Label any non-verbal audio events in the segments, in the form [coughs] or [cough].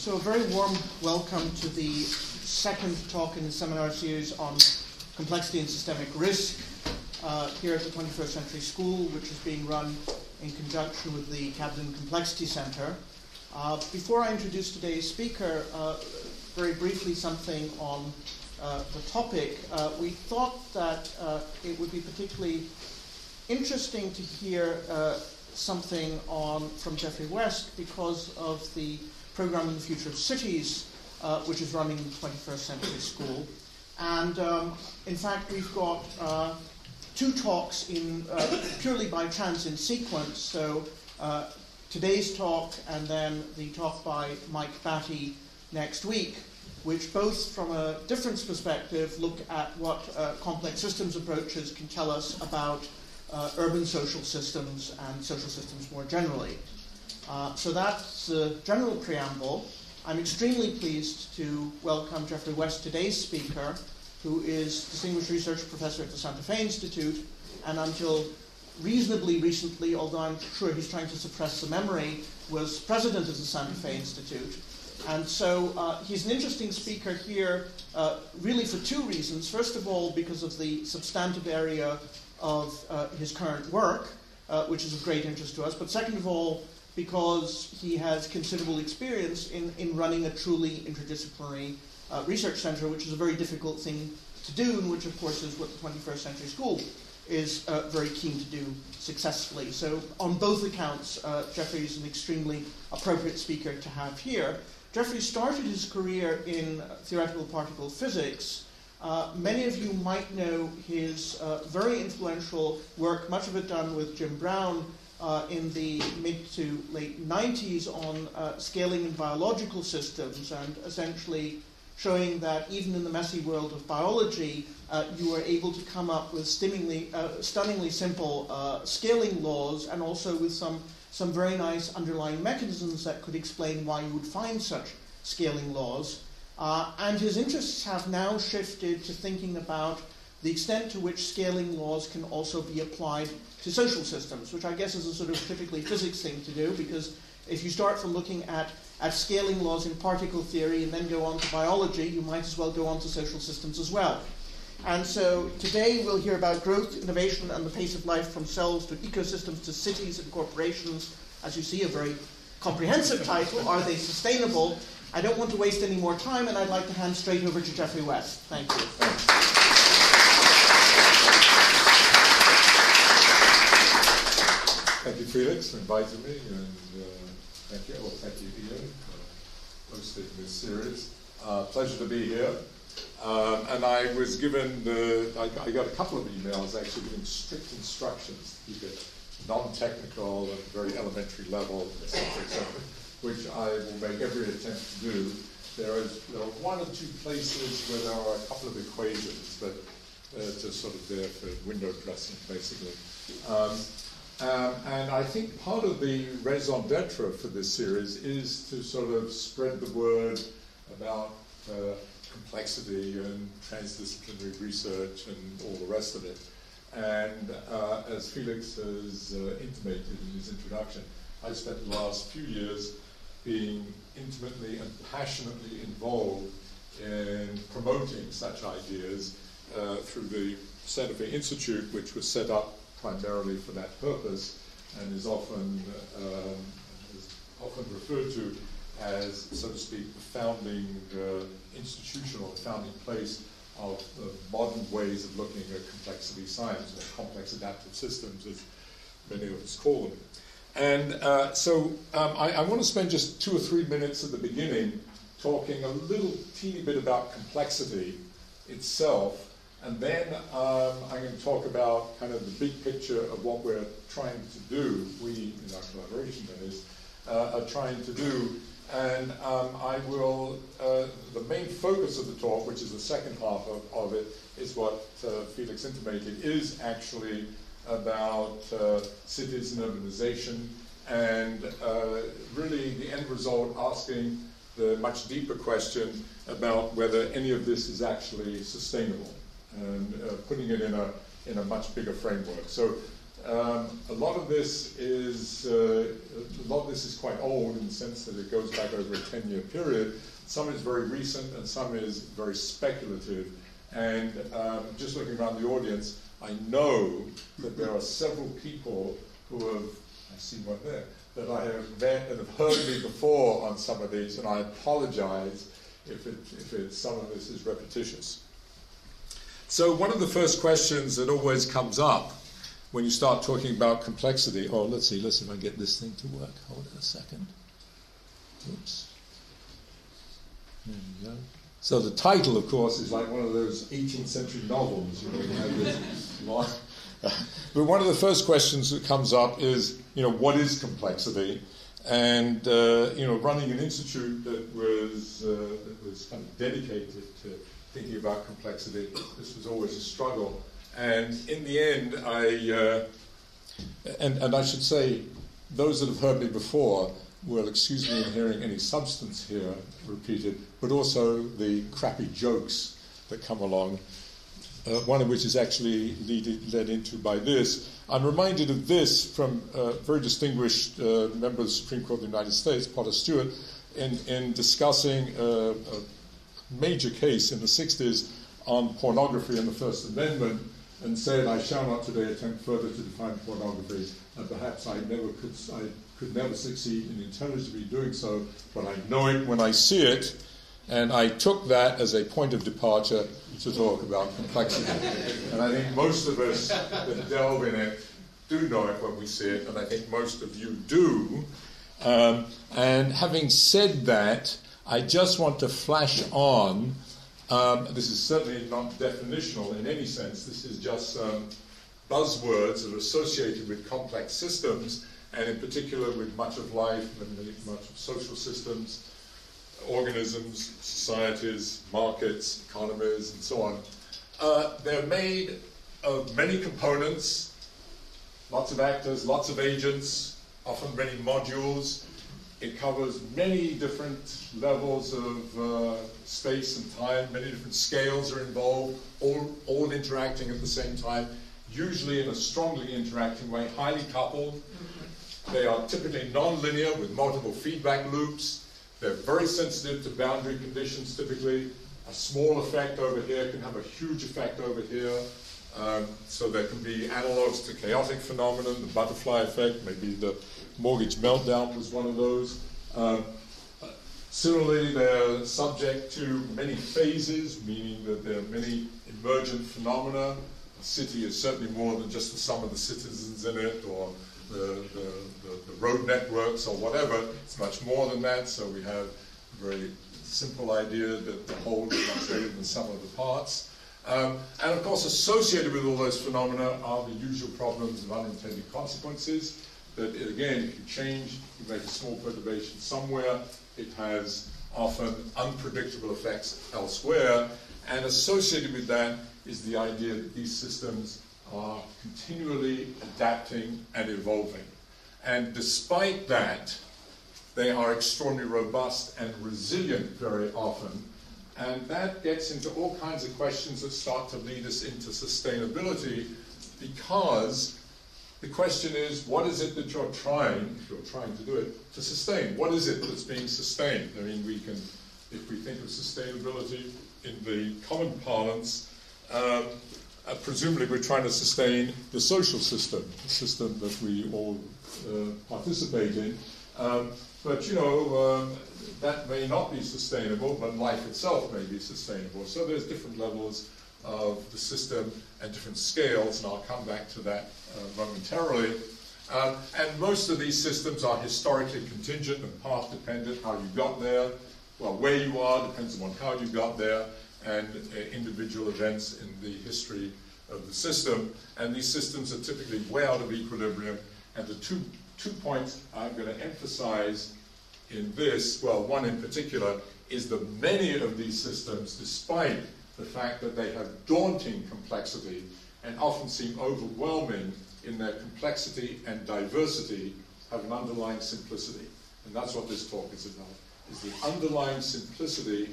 So, a very warm welcome to the second talk in the seminar series on complexity and systemic risk uh, here at the 21st Century School, which is being run in conjunction with the CABDyN Complexity Center. Uh, before I introduce today's speaker, uh, very briefly something on uh, the topic. Uh, we thought that uh, it would be particularly interesting to hear something on from Geoffrey West because of the program in the future of cities, uh, which is running in the 21st Century School. And um, in fact, we've got uh, two talks in uh, purely by chance in sequence. So uh, today's talk and then the talk by Mike Batty next week, which both from a difference perspective look at what uh, complex systems approaches can tell us about urban social systems and social systems more generally. Uh, so that's the general preamble. I'm extremely pleased to welcome Geoffrey West, today's speaker, who is Distinguished Research Professor at the Santa Fe Institute, and until reasonably recently, although I'm sure he's trying to suppress the memory, was president of the Santa Fe Institute. And so uh, he's an interesting speaker here, uh, really for two reasons. First of all, because of the substantive area of uh, his current work, uh, which is of great interest to us, but second of all, because he has considerable experience in, in running a truly interdisciplinary uh, research center, which is a very difficult thing to do, and which, of course, is what the 21st Century School is uh, very keen to do successfully. So, on both accounts, uh, Geoffrey is an extremely appropriate speaker to have here. Geoffrey started his career in theoretical particle physics uh, many of you might know his uh, very influential work, much of it done with Jim Brown uh, in the mid to late 90s on uh, scaling in biological systems and essentially showing that even in the messy world of biology, uh, you were able to come up with stunningly, stunningly simple scaling laws and also with some, some very nice underlying mechanisms that could explain why you would find such scaling laws. Uh, and his interests have now shifted to thinking about the extent to which scaling laws can also be applied to social systems, which I guess is a sort of typically physics thing to do, because if you start from looking at, at scaling laws in particle theory and then go on to biology, you might as well go on to social systems as well. And so today we'll hear about growth, innovation, and the pace of life from cells to ecosystems to cities and corporations. As you see, a very comprehensive title. Are they sustainable? I don't want to waste any more time, and I'd like to hand straight over to Geoffrey West. Thank you. Thank you, Felix, for inviting me, and uh, thank you. Well, thank you, Ian, for hosting this series. Uh, pleasure to be here. Um, and I was given the, I, I, got a couple of emails actually giving strict instructions to keep it non-technical and very elementary level, etc., etc which I will make every attempt to do. There, is, there are one or two places where there are a couple of equations, but uh, just sort of there for window dressing, basically. Um, um, and I think part of the raison d'etre for this series is to sort of spread the word about uh, complexity and transdisciplinary research and all the rest of it. And uh, as Felix has uh, intimated in his introduction, I spent the last few years being intimately and passionately involved in promoting such ideas uh, through the Santa Fe Institute, which was set up primarily for that purpose and is often, um, is often referred to as, so to speak, the founding uh, institution or the founding place of the modern ways of looking at complexity science, or complex adaptive systems, as many of us call them. And uh, so um, I, I, want to spend just two or three minutes at the beginning talking a little teeny bit about complexity itself. And then um, I'm going to talk about kind of the big picture of what we're trying to do, we in our collaboration that is, uh, are trying to do. And um, I will, uh, the main focus of the talk, which is the second half of, of it, is what uh, Felix intimated, is actually about uh, cities and urbanization, and uh, really the end result asking the much deeper question about whether any of this is actually sustainable and uh, putting it in a, in a much bigger framework. So Um, a lot of this is uh, a lot of this is quite old in the sense that it goes back over a ten-year period. Some is very recent, and some is very speculative. And um, just looking around the audience, I know that there are several people who have, I see one there, that I have met and have heard me before on some of these, and I apologize if, it, if some of this is repetitious. So, one of the first questions that always comes up when you start talking about complexity, oh, let's see, let's see if I get this thing to work. Hold it a second. Oops. There we go. So the title, of course, is like one of those 18th century novels. You know, you [laughs] but one of the first questions that comes up is, you know, what is complexity? And uh, you know, running an institute that was uh, that was kind of dedicated to thinking about complexity, this was always a struggle. And in the end, I uh, and and I should say, those that have heard me before will excuse me in hearing any substance here repeated, but also the crappy jokes that come along. Uh, one of which is actually lead, led into by this. I'm reminded of this from a very distinguished uh, member of the Supreme Court of the United States, Potter Stewart, in, in discussing a, a major case in the 60s on pornography and the First Amendment, and said, I shall not today attempt further to define pornography, and perhaps I never could, I could never succeed in intelligibly doing so, but I know it when I see it, and I took that as a point of departure to talk about complexity. and I think most of us that delve in it do know it when we see it, and I think most of you do. Um, and having said that, I just want to flash on. Um, this is certainly not definitional in any sense. This is just um, buzzwords that are associated with complex systems and in particular with much of life and much of social systems, organisms, societies, markets, economies, and so on. Uh, they're made of many components, lots of actors, lots of agents, often many modules. It covers many different levels of uh, space and time, many different scales are involved, all, all interacting at the same time, usually in a strongly interacting way, highly coupled. They are typically nonlinear with multiple feedback loops. They're very sensitive to boundary conditions typically. A small effect over here can have a huge effect over here. Um, so there can be analogs to chaotic phenomenon, the butterfly effect, maybe the mortgage meltdown was one of those. Um, similarly, they're subject to many phases, meaning that there are many emergent phenomena. A city is certainly more than just the sum of the citizens in it, or the, the, the, the road networks or whatever. It's much more than that. So we have a very simple idea that the whole is much greater than some of the parts. Um, and of course, associated with all those phenomena are the usual problems of unintended consequences. That again, if you change, you make a small perturbation somewhere, it has often unpredictable effects elsewhere. And associated with that is the idea that these systems are continually adapting and evolving. And despite that, they are extraordinarily robust and resilient very often. And that gets into all kinds of questions that start to lead us into sustainability because the question is what is it that you're trying, if you're trying to do it, to sustain? What is it that's being sustained? I mean, we can, if we think of sustainability in the common parlance, um, uh, presumably we're trying to sustain the social system, the system that we all uh, participate in. Um, but you know, um, that may not be sustainable, but life itself may be sustainable. So there's different levels of the system and different scales, and I'll come back to that uh, momentarily. Um, and most of these systems are historically contingent and path dependent, how you got there. Well, where you are depends upon how you got there and uh, individual events in the history of the system. And these systems are typically way out of equilibrium. And the two, two points I'm going to emphasize in this, well, one in particular, is that many of these systems, despite the fact that they have daunting complexity and often seem overwhelming in their complexity and diversity, have an underlying simplicity. And that's what this talk is about, is the underlying simplicity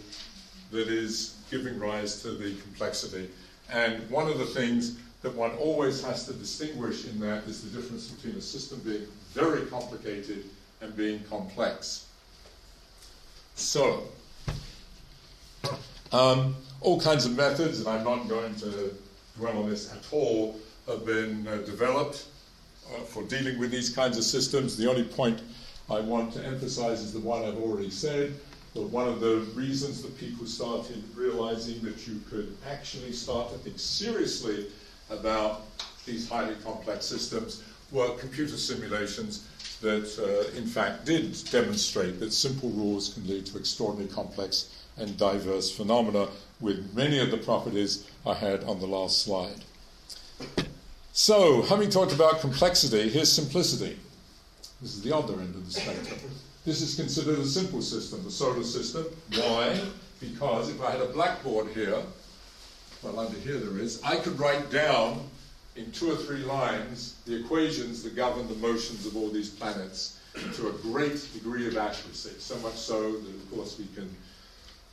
that is giving rise to the complexity. And one of the things that one always has to distinguish in that is the difference between a system being very complicated and being complex. So, um, all kinds of methods, and I'm not going to dwell on this at all, have been uh, developed uh, for dealing with these kinds of systems. The only point I want to emphasize is the one I've already said. But one of the reasons that people started realizing that you could actually start to think seriously about these highly complex systems were computer simulations that, uh, in fact, did demonstrate that simple rules can lead to extraordinarily complex and diverse phenomena with many of the properties I had on the last slide. So, having talked about complexity, here's simplicity. This is the other end of the spectrum. This is considered a simple system, the solar system. Why? Because if I had a blackboard here, well, under here there is, I could write down in two or three lines the equations that govern the motions of all these planets to a great degree of accuracy. So much so that, of course, we can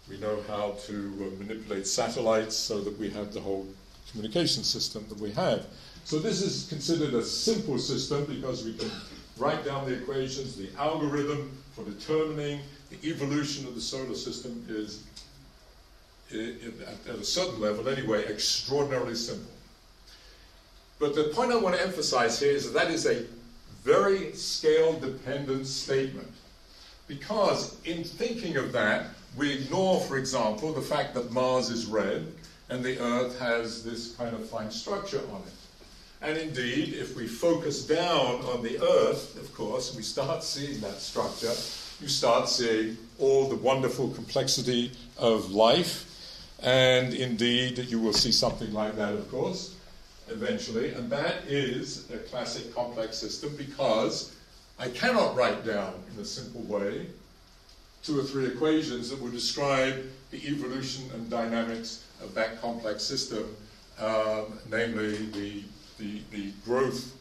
we know how to uh, manipulate satellites so that we have the whole communication system that we have. So this is considered a simple system because we can write down the equations. The algorithm for determining the evolution of the solar system is, at a certain level anyway, extraordinarily simple. But the point I want to emphasize here is that that is a very scale dependent statement. Because in thinking of that, we ignore, for example, the fact that Mars is red and the Earth has this kind of fine structure on it. And indeed, if we focus down on the Earth, of course, we start seeing that structure. You start seeing all the wonderful complexity of life. And indeed, you will see something like that, of course eventually, and that is a classic complex system because I cannot write down in a simple way two or three equations that would describe the evolution and dynamics of that complex system, um, namely the, the, the growth,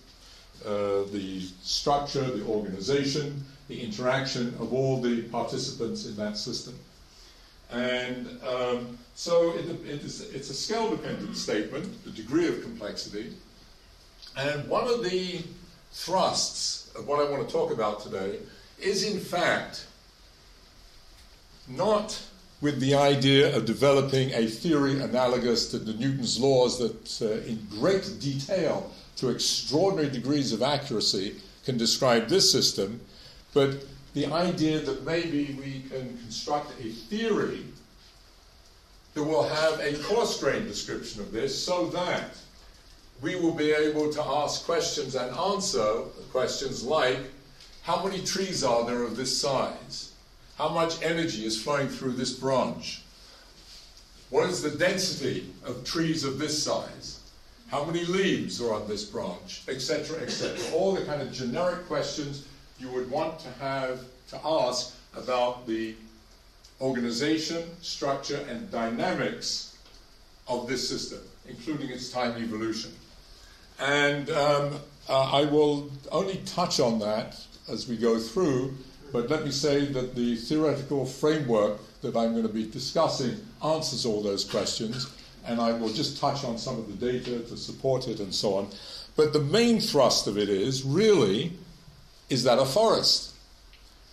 uh, the structure, the organization, the interaction of all the participants in that system. And um, so it, it is, it's a scale dependent statement, the degree of complexity. And one of the thrusts of what I want to talk about today is, in fact, not with the idea of developing a theory analogous to the Newton's laws that, uh, in great detail, to extraordinary degrees of accuracy, can describe this system, but the idea that maybe we can construct a theory that will have a coarse grained description of this so that we will be able to ask questions and answer questions like how many trees are there of this size? How much energy is flowing through this branch? What is the density of trees of this size? How many leaves are on this branch? Etc., etc. All the kind of generic questions you would want to have to ask about the organization, structure, and dynamics of this system, including its time evolution. And um, uh, I will only touch on that as we go through, but let me say that the theoretical framework that I'm going to be discussing answers all those questions, and I will just touch on some of the data to support it and so on. But the main thrust of it is really is that a forest?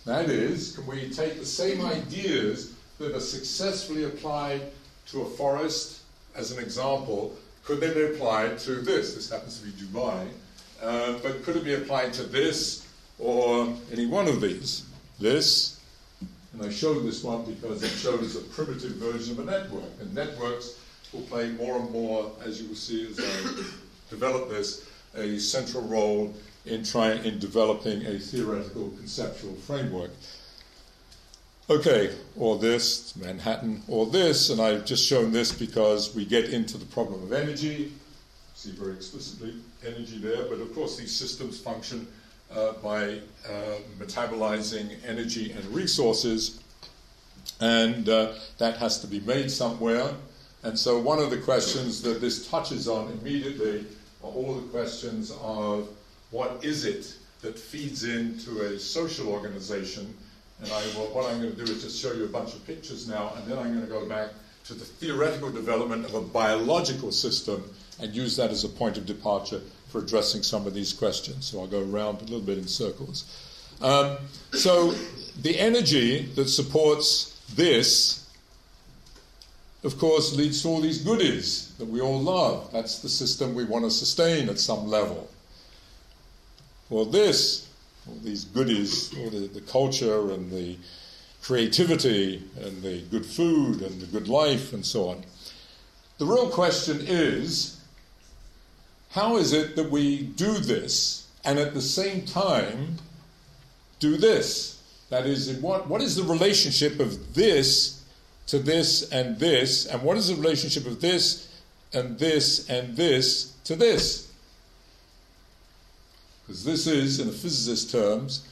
That is, can we take the same ideas that are successfully applied to a forest, as an example, could they be applied to this? This happens to be Dubai, uh, but could it be applied to this or any one of these? This, and I showed this one because it shows a primitive version of a network, and networks will play more and more, as you will see as I develop this, a central role in trying in developing a theoretical conceptual framework. Okay, or this, Manhattan, or this, and I've just shown this because we get into the problem of energy. See very explicitly energy there, but of course these systems function uh, by uh, metabolizing energy and resources, and uh, that has to be made somewhere. And so one of the questions that this touches on immediately are all the questions of what is it that feeds into a social organization. And I, what I'm going to do is just show you a bunch of pictures now, and then I'm going to go back to the theoretical development of a biological system and use that as a point of departure for addressing some of these questions. So I'll go around a little bit in circles. Um, so the energy that supports this, of course, leads to all these goodies that we all love. That's the system we want to sustain at some level. Well, this, all these goodies, all the, the culture and the creativity and the good food and the good life and so on. The real question is how is it that we do this and at the same time do this? That is, what, what is the relationship of this to this and this, and what is the relationship of this and this and this to this? Because this is, in a physicist's terms,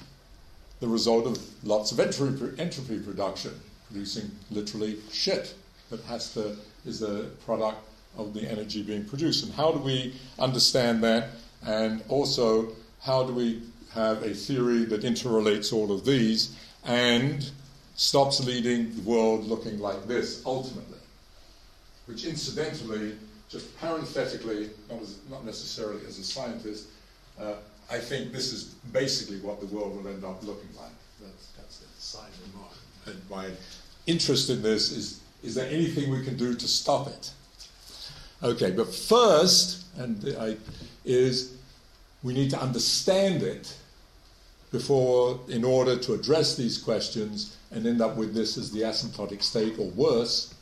the result of lots of entropy, entropy production, producing literally shit that has to is a product of the energy being produced. And how do we understand that? And also, how do we have a theory that interrelates all of these and stops leading the world looking like this ultimately? Which, incidentally, just parenthetically, not, as, not necessarily as a scientist, uh, I think this is basically what the world will end up looking like. That's, that's a side remark. And my interest in this is is there anything we can do to stop it? Okay, but first, and I, is we need to understand it before, in order to address these questions and end up with this as the asymptotic state or worse.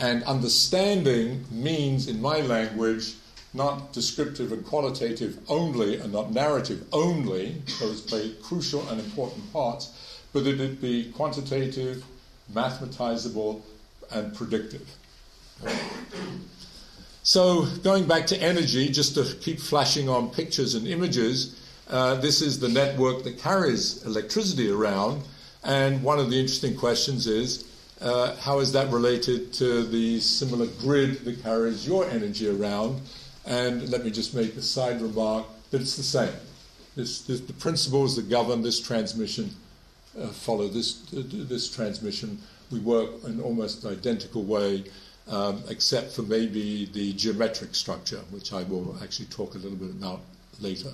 And understanding means, in my language, not descriptive and qualitative only and not narrative only, those play crucial and important parts, but that it be quantitative, mathematizable, and predictive. So, going back to energy, just to keep flashing on pictures and images, uh, this is the network that carries electricity around. And one of the interesting questions is uh, how is that related to the similar grid that carries your energy around? And let me just make a side remark that it's the same. This, this, the principles that govern this transmission uh, follow this, this transmission. We work in almost identical way, um, except for maybe the geometric structure, which I will actually talk a little bit about later.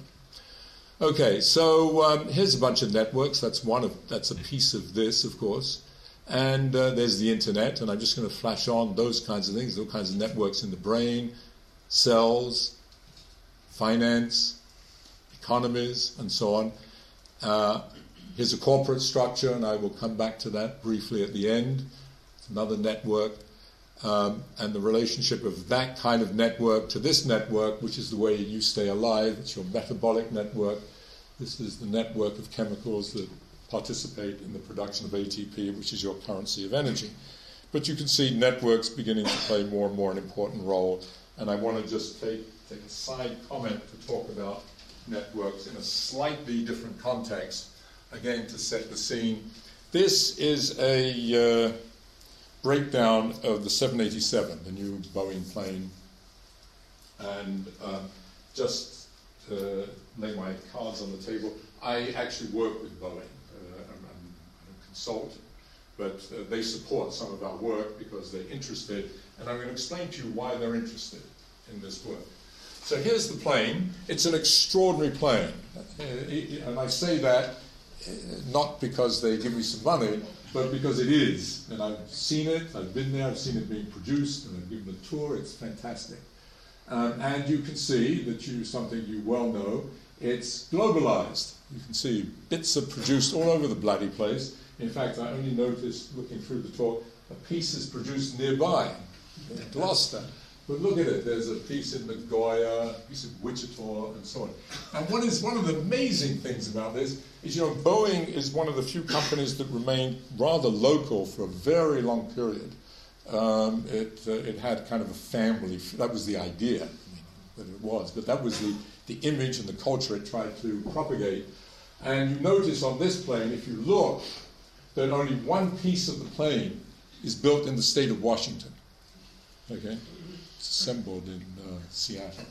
Okay, so um, here's a bunch of networks. That's one of that's a piece of this, of course. And uh, there's the internet, and I'm just going to flash on those kinds of things, all kinds of networks in the brain, cells, finance, economies, and so on. Uh, here's a corporate structure, and I will come back to that briefly at the end. It's another network. Um, and the relationship of that kind of network to this network, which is the way you stay alive. It's your metabolic network. This is the network of chemicals that participate in the production of ATP, which is your currency of energy. But you can see networks beginning to play more and more an important role and I want to just take, take a side comment to talk about networks in a slightly different context, again to set the scene. This is a uh, breakdown of the 787, the new Boeing plane, and uh, just to lay my cards on the table, I actually work with Boeing. Uh, I'm, I'm, a consultant, but uh, they support some of our work because they're interested and I'm going to explain to you why they're interested in this work. So here's the plane. It's an extraordinary plane. Uh, and I say that uh, not because they give me some money, but because it is. And I've seen it, I've been there, I've seen it being produced, and I've given a tour. It's fantastic. Um, and you can see that you something you well know. It's globalized. You can see bits are produced all over the bloody place. In fact, I only noticed looking through the talk a piece is produced nearby Gloucester. But look at it, there's a piece in Nagoya, a piece in Wichita, and so on. And what is one of the amazing things about this is, you know, Boeing is one of the few companies that remained rather local for a very long period. Um, it, uh, it had kind of a family, that was the idea that it was, but that was the, the image and the culture it tried to propagate. And you notice on this plane, if you look, that only one piece of the plane is built in the state of Washington. Okay? It's assembled in uh, Seattle.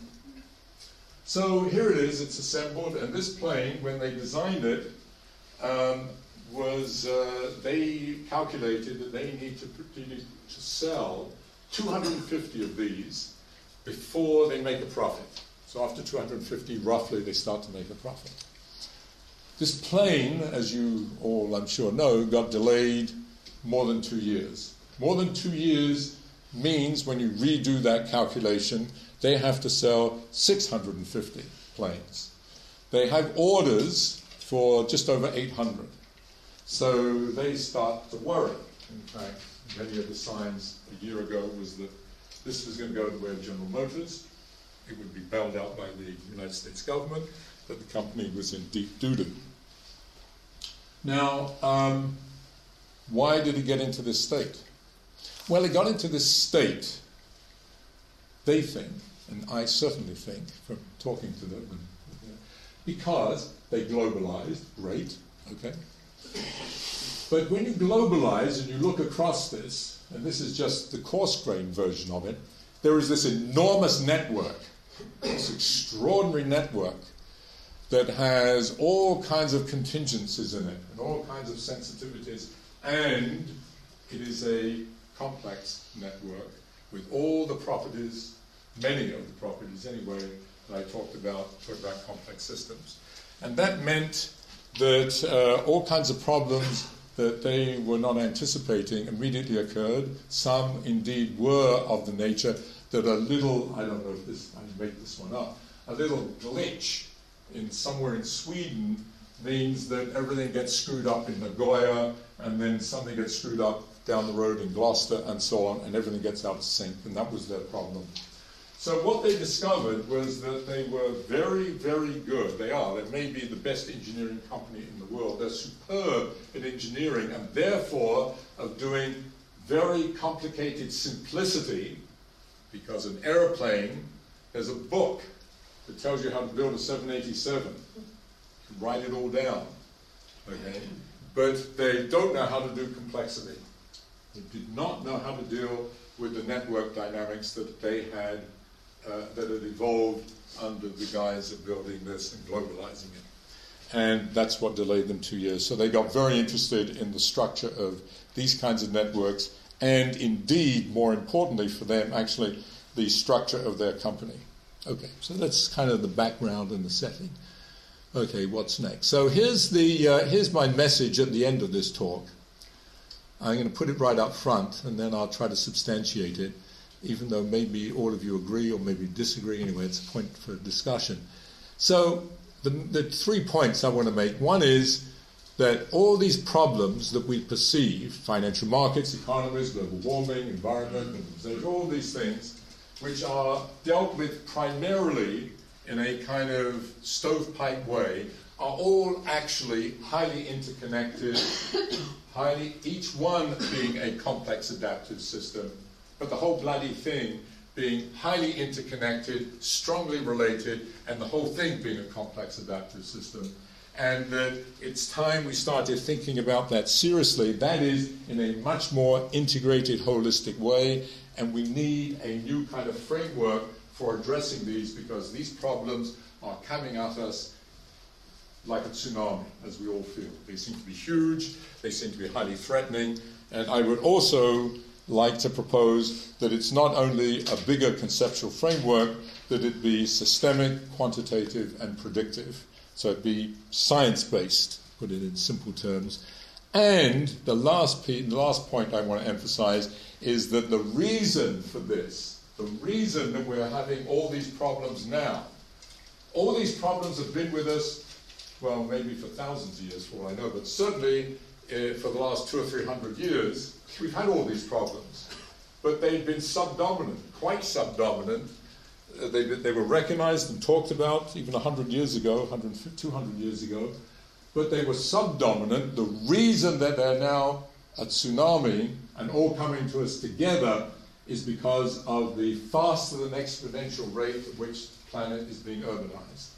So here it is, it's assembled, and this plane, when they designed it, um, was uh, they calculated that they need to, to sell 250 of these before they make a profit. So after 250, roughly, they start to make a profit. This plane, as you all I'm sure know, got delayed more than two years. More than two years means when you redo that calculation, they have to sell 650 planes. They have orders for just over 800. So they start to worry. In fact, many of the signs a year ago was that this was going to go the way of General Motors. It would be bailed out by the United States government, that the company was in deep doo-doo. Now, um, why did it get into this state? Well, it got into this state, they think, and I certainly think from talking to them, because they globalized, great, okay? But when you globalize and you look across this, and this is just the coarse grained version of it, there is this enormous network, this extraordinary network that has all kinds of contingencies in it and all kinds of sensitivities, and it is a complex network with all the properties, many of the properties anyway, that I talked about, talked about complex systems. And that meant that uh, all kinds of problems that they were not anticipating immediately occurred. Some indeed were of the nature that a little, I don't know if this, I make this one up, a little glitch in somewhere in Sweden means that everything gets screwed up in Nagoya and then something gets screwed up down the road in Gloucester and so on, and everything gets out of sync, and that was their problem. So what they discovered was that they were very, very good. They are. They may be the best engineering company in the world. They're superb at engineering and therefore of doing very complicated simplicity because an aeroplane, there's a book that tells you how to build a 787. You write it all down. Okay? But they don't know how to do complexity. Did not know how to deal with the network dynamics that they had, uh, that had evolved under the guise of building this and globalizing it. And that's what delayed them two years. So they got very interested in the structure of these kinds of networks, and indeed, more importantly for them, actually, the structure of their company. Okay, so that's kind of the background and the setting. Okay, what's next? So here's the uh, here's my message at the end of this talk. I'm going to put it right up front, and then I'll try to substantiate it, even though maybe all of you agree or maybe disagree. Anyway, it's a point for discussion. So the, the three points I want to make. One is that all these problems that we perceive, financial markets, economies, global warming, environment, all these things, which are dealt with primarily in a kind of stovepipe way, are all actually highly interconnected, [coughs] highly, each one being a complex adaptive system, but the whole bloody thing being highly interconnected, strongly related, and the whole thing being a complex adaptive system. And that it's time we started thinking about that seriously. That is, in a much more integrated, holistic way. And we need a new kind of framework for addressing these because these problems are coming at us like a tsunami, as we all feel. They seem to be huge, they seem to be highly threatening. And I would also like to propose that it's not only a bigger conceptual framework, that it be systemic, quantitative, and predictive. So it be science based, put it in simple terms. And the last, the last point I want to emphasize is that the reason for this, the reason that we're having all these problems now, all these problems have been with us, well, maybe for thousands of years, for all I know, but certainly uh, for the last two or three hundred years, we've had all these problems. But they've been subdominant, quite subdominant. Uh, they, they were recognized and talked about even 100 years ago, 100, 200 years ago. But they were subdominant. The reason that they're now a tsunami and all coming to us together is because of the faster than exponential rate at which the planet is being urbanized.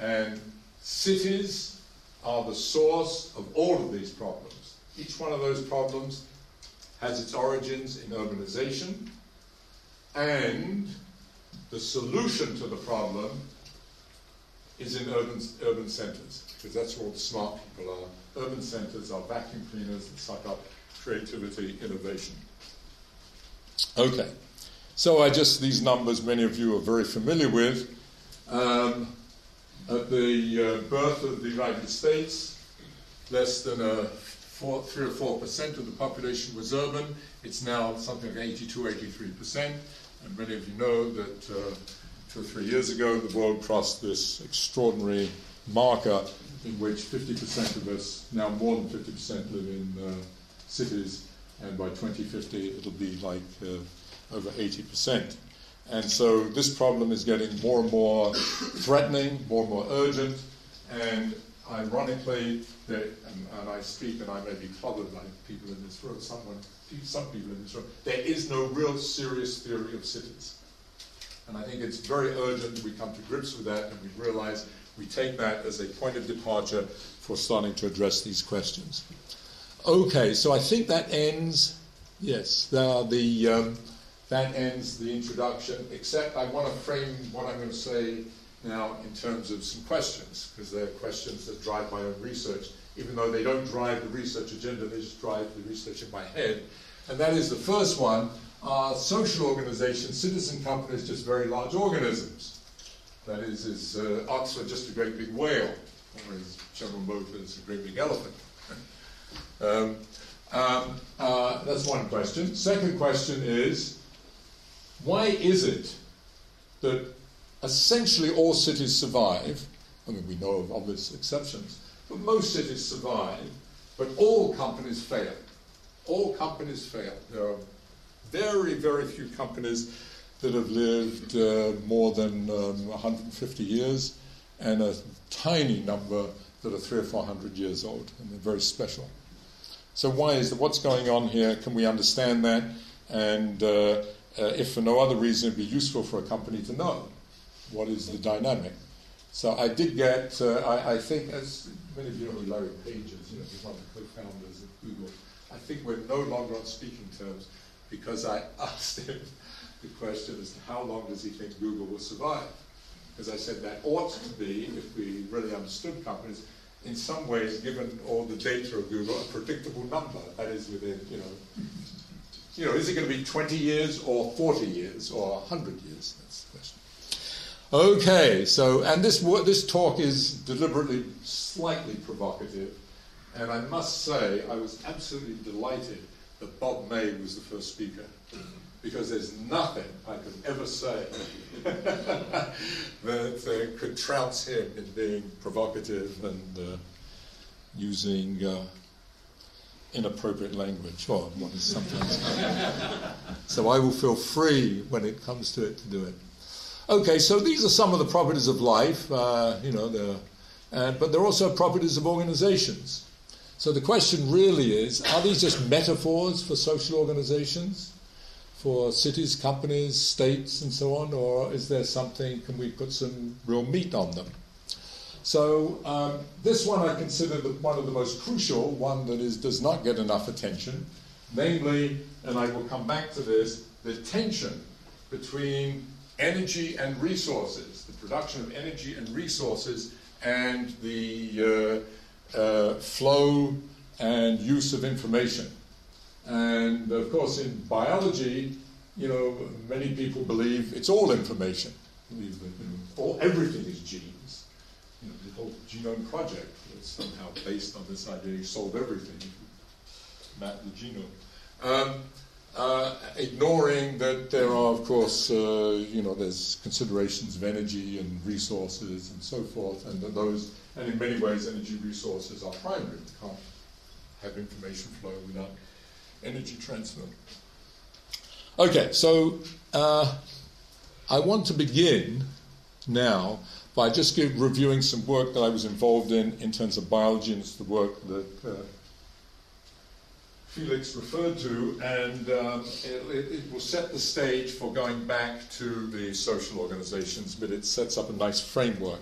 And cities are the source of all of these problems. Each one of those problems has its origins in urbanization, and the solution to the problem is in urban, urban centers, because that's where all the smart people are. Urban centers are vacuum cleaners that suck up creativity, innovation. Okay, so I just, these numbers many of you are very familiar with. Um, at the uh, birth of the United States, less than a four, three or four percent of the population was urban. It's now something like 82, 83 percent. And many of you know that uh, two or three years ago, the world crossed this extraordinary marker in which 50% of us, now more than 50%, live in uh, cities, and by 2050 it'll be like uh, over 80%. And so this problem is getting more and more threatening, more and more urgent, and ironically, and, and, I speak and I may be clobbered by people in this room, someone, some people in this room, there is no real serious theory of cities. And I think it's very urgent that we come to grips with that and we realize we take that as a point of departure for starting to address these questions. Okay, so I think that ends, yes, the, the um, that ends the introduction, except I want to frame what I'm going to say now in terms of some questions, because they're questions that drive my own research, even though they don't drive the research agenda, they just drive the research in my head. And that is the first one are social organizations, citizen companies, just very large organisms? That is, is uh, Oxford just a great big whale, or is General Motors a great big elephant? Um, um, uh, that's one question. Second question is, why is it that essentially all cities survive? I mean, we know of obvious exceptions, but most cities survive, but all companies fail. All companies fail. There are very, very few companies that have lived uh, more than um, 150 years, and a tiny number that are three or four hundred years old, and they're very special. So, why is that? What's going on here? Can we understand that? And uh, uh, if for no other reason, it'd be useful for a company to know what is the dynamic. So, I did get, uh, I, I, think, as many of you know who Larry Page is, you know, he's one of the co founders of Google, I think we're no longer on speaking terms because I [laughs] asked him the question as to how long does he think Google will survive. Because I said that ought to be, if we really understood companies, in some ways, given all the data of Google, a predictable number. That is within, you know, you know, is it going to be 20 years or 40 years or 100 years? That's the question. Okay, so, and this, this talk is deliberately slightly provocative, and I must say I was absolutely delighted that Bob May was the first speaker. Because there's nothing I could ever say [laughs] that uh, could trounce him in being provocative and uh, using uh, inappropriate language, or what is sometimes. [laughs] so I will feel free when it comes to it to do it. Okay, so these are some of the properties of life. Uh, you know, but they're also properties of organizations. So the question really is are these just metaphors for social organizations, for cities, companies, states, and so on, or is there something, can we put some real meat on them? So um, this one I consider the, one of the most crucial, one that is, does not get enough attention, namely, and I will come back to this, the tension between energy and resources, the production of energy and resources, and the uh, uh, flow and use of information. And of course, in biology, you know, many people believe it's all information. Believe that you know, all, everything is genes. You know, the whole genome project was somehow based on this idea you solve everything, map the genome. Um, uh, ignoring that there are, of course, uh, you know, there's considerations of energy and resources and so forth, and that those and in many ways, energy resources are primary. You can't have information flow without energy transfer. Okay, so uh, I want to begin now by just give, reviewing some work that I was involved in in terms of biology, and it's the work that uh, Felix referred to, and um, it, it, will set the stage for going back to the social organizations, but it sets up a nice framework.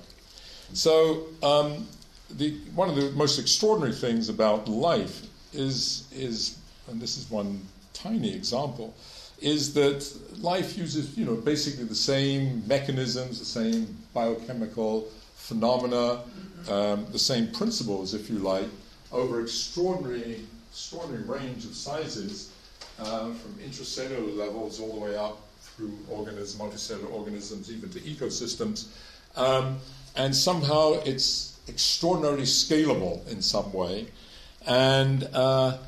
So, um, the, one of the most extraordinary things about life is, is, and this is one tiny example, is that life uses, you know, basically the same mechanisms, the same biochemical phenomena, um, the same principles, if you like, over extraordinary, extraordinary range of sizes, uh, from intracellular levels all the way up through organisms, multicellular organisms, even to ecosystems. Um, and somehow it's extraordinarily scalable in some way. And, uh,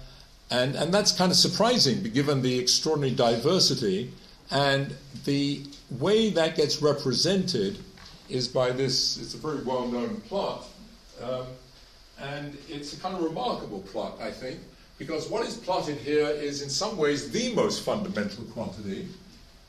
and, and that's kind of surprising given the extraordinary diversity. And the way that gets represented is by this, it's a very well known plot. Um, and it's a kind of remarkable plot, I think, because what is plotted here is in some ways the most fundamental quantity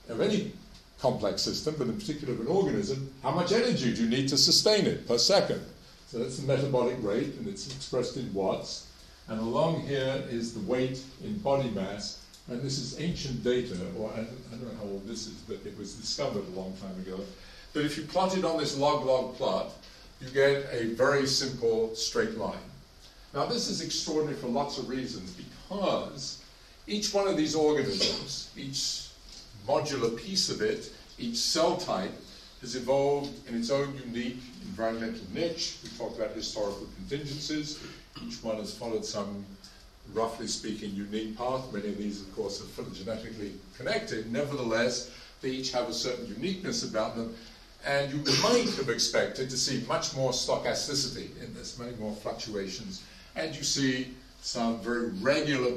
of any complex system, but in particular of an organism, how much energy do you need to sustain it per second? So that's the metabolic rate, and it's expressed in watts. And along here is the weight in body mass, and this is ancient data, or I don't, know how old this is, but it was discovered a long time ago. But if you plot it on this log-log plot, you get a very simple straight line. Now, this is extraordinary for lots of reasons because each one of these organisms, each modular piece of it, each cell type, has evolved in its own unique environmental niche. We talked about historical contingencies. Each one has followed some, roughly speaking, unique path. Many of these, of course, are phylogenetically connected. Nevertheless, they each have a certain uniqueness about them. And you might have expected to see much more stochasticity in this, many more fluctuations. And you see some very regular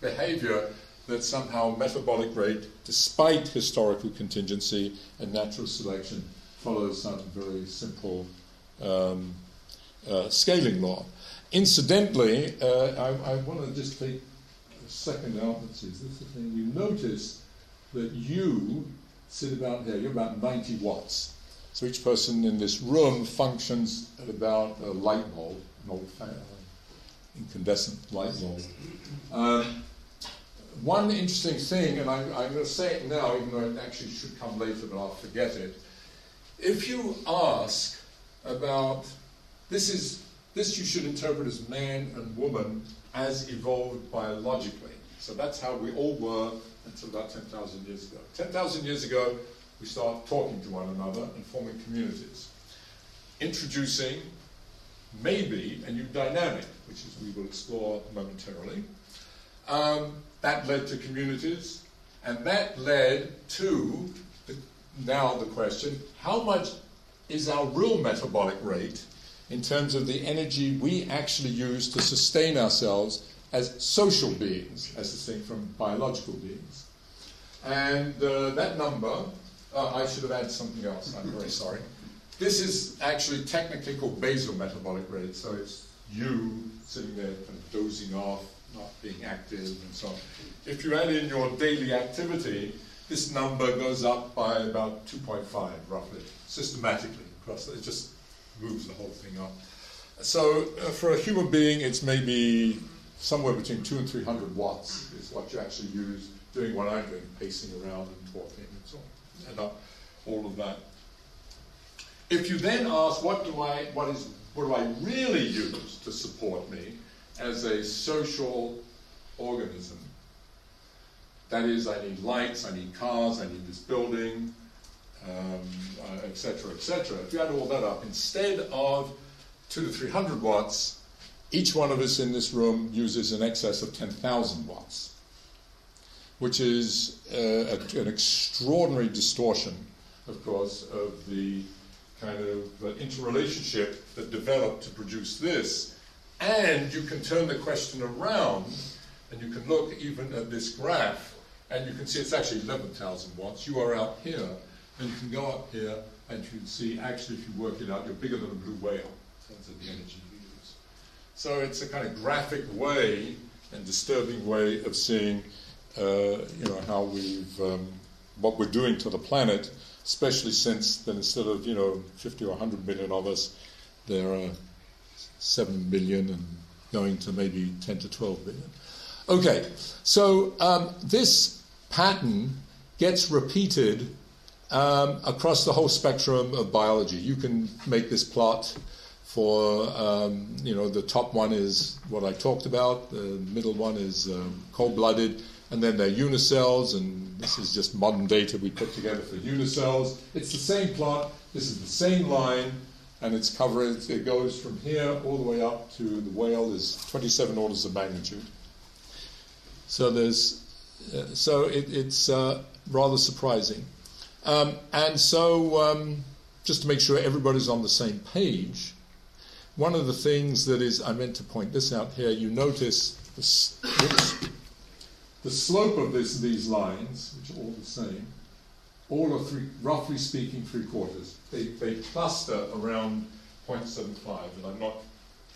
behavior that somehow metabolic rate, despite historical contingency and natural selection, follows some very simple um, uh, scaling law. Incidentally, uh, I, I want to just take a second out. Let's see, is this the thing? You notice that you sit about here, you're about 90 watts. So each person in this room functions at about a light bulb, an old incandescent light bulb. Um, one interesting thing, and I'm, I'm going to say it now, even though it actually should come later, but I'll forget it. If you ask about this is this you should interpret as man and woman as evolved biologically. So that's how we all were until about 10,000 years ago. 10,000 years ago, we start talking to one another and forming communities, introducing maybe a new dynamic, which is we will explore momentarily. Um, that led to communities, and that led to the, now the question how much is our real metabolic rate in terms of the energy we actually use to sustain ourselves as social beings, as distinct from biological beings? And uh, that number, uh, I should have added something else, I'm very sorry. This is actually technically called basal metabolic rate, so it's you sitting there kind of dozing off not being active and so on. If you add in your daily activity, this number goes up by about 2.5 roughly, systematically across. It just moves the whole thing up. So uh, for a human being, it's maybe somewhere between two and 300 watts is what you actually use doing what I'm doing, pacing around and talking and so on, and all of that. If you then ask, what do I, what is, what do I really use to support me? as a social organism. That is, I need lights, I need cars, I need this building, etc., um, etc. Et if you add all that up, instead of two to three hundred watts, each one of us in this room uses in excess of 10,000 watts, which is uh, a, an extraordinary distortion, of course, of the kind of uh, interrelationship that developed to produce this and you can turn the question around and you can look even at this graph and you can see it's actually 11,000 watts. You are out here and you can go up here and you can see actually if you work it out, you're bigger than a blue whale in terms of the energy you use. So it's a kind of graphic way and disturbing way of seeing uh, you know, how we've, um, what we're doing to the planet, especially since then instead of, you know, 50 or 100 million of us, there are 7 billion and going to maybe 10 to 12 billion. Okay, so um, this pattern gets repeated um, across the whole spectrum of biology. You can make this plot for, um, you know, the top one is what I talked about, the middle one is um, cold blooded, and then they're unicells, and this is just modern data we put together for unicells. It's the same plot, this is the same line, and its coverage it goes from here all the way up to the whale is 27 orders of magnitude. So there's uh, so it, it's uh, rather surprising. Um, and so, um, just to make sure everybody's on the same page, one of the things that is, I meant to point this out here, you notice the, the slope of this, these lines, which are all the same, all are three, roughly speaking three quarters. They, they cluster around 0.75, and I'm not,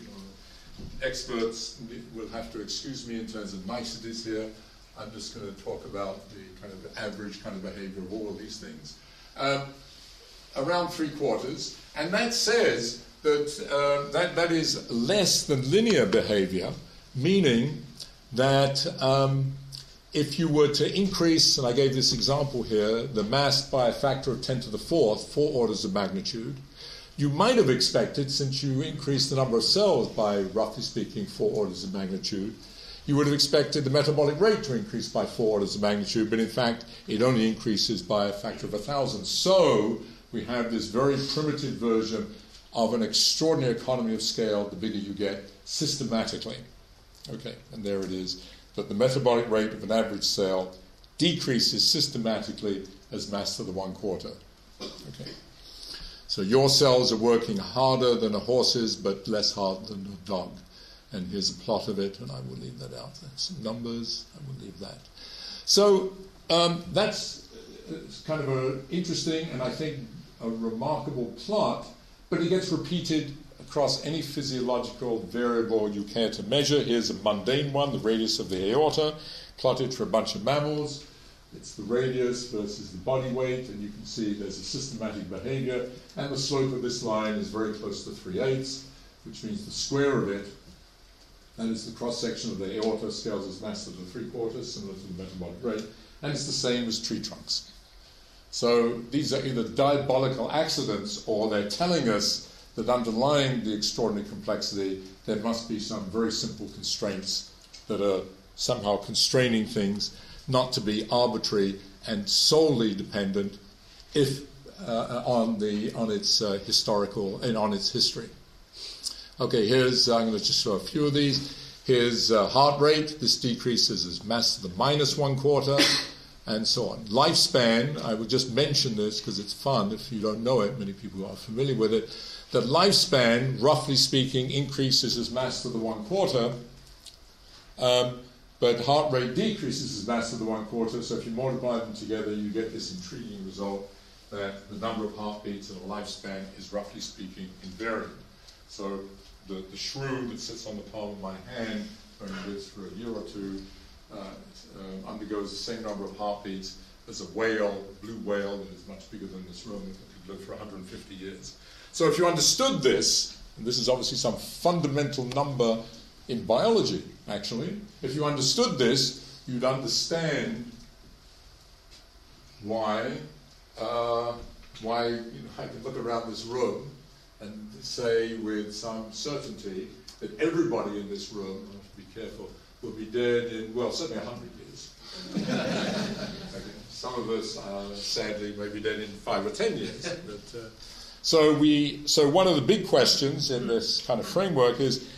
you know, experts will have to excuse me in terms of niceties here. I'm just going to talk about the kind of average kind of behavior of all of these things. Um, around three quarters, and that says that, uh, that that is less than linear behavior, meaning that um, if you were to increase, and I gave this example here, the mass by a factor of 10 to the fourth, four orders of magnitude, you might have expected, since you increased the number of cells by, roughly speaking, four orders of magnitude, you would have expected the metabolic rate to increase by four orders of magnitude, but in fact, it only increases by a factor of a thousand. So we have this very primitive version of an extraordinary economy of scale the bigger you get systematically. Okay, and there it is. That the metabolic rate of an average cell decreases systematically as mass to the one quarter. Okay. So your cells are working harder than a horse's, but less hard than a dog and here's a plot of it, and I will leave that out. There's some numbers, I will leave that. So um, that's uh, kind of an interesting and I think a remarkable plot, but it gets repeated across any physiological variable you care to measure. Here's a mundane one, the radius of the aorta, plotted for a bunch of mammals. It's the radius versus the body weight, and you can see there's a systematic behavior, and the slope of this line is very close to 3 eighths, which means the square of it and it's the cross section of the aorta scales as mass to the three quarters, similar to the metabolic rate, and it's the same as tree trunks. So these are either diabolical accidents or they're telling us that underlying the extraordinary complexity, there must be some very simple constraints that are somehow constraining things not to be arbitrary and solely dependent if uh, on the on its uh, historical and on its history. Okay, here's, I'm going to just show a few of these. Here's uh, heart rate. This decreases as mass to the minus one quarter, and so on. Lifespan, I would just mention this because it's fun if you don't know it, many people are familiar with it. That lifespan, roughly speaking, increases as mass to the one quarter, um, but heart rate decreases as mass to the one quarter. So if you multiply them together, you get this intriguing result that the number of heartbeats in a lifespan is roughly speaking invariant. So the, the shrew that sits on the palm of my hand it lives for a year or two uh, uh, undergoes the same number of heartbeats as a whale, a blue whale that is much bigger than this room, that could live for 150 years. So if you understood this, and this is obviously some fundamental number in biology, actually, if you understood this, you'd understand why, uh, why you know, I can look around this room say with some certainty that everybody in this room, I have to be careful, will be dead in, well, certainly 100 years. [laughs] okay. Some of us, uh, sadly, may be dead in five or 10 years. [laughs] But, uh, so, we, so one of the big questions in this kind of framework is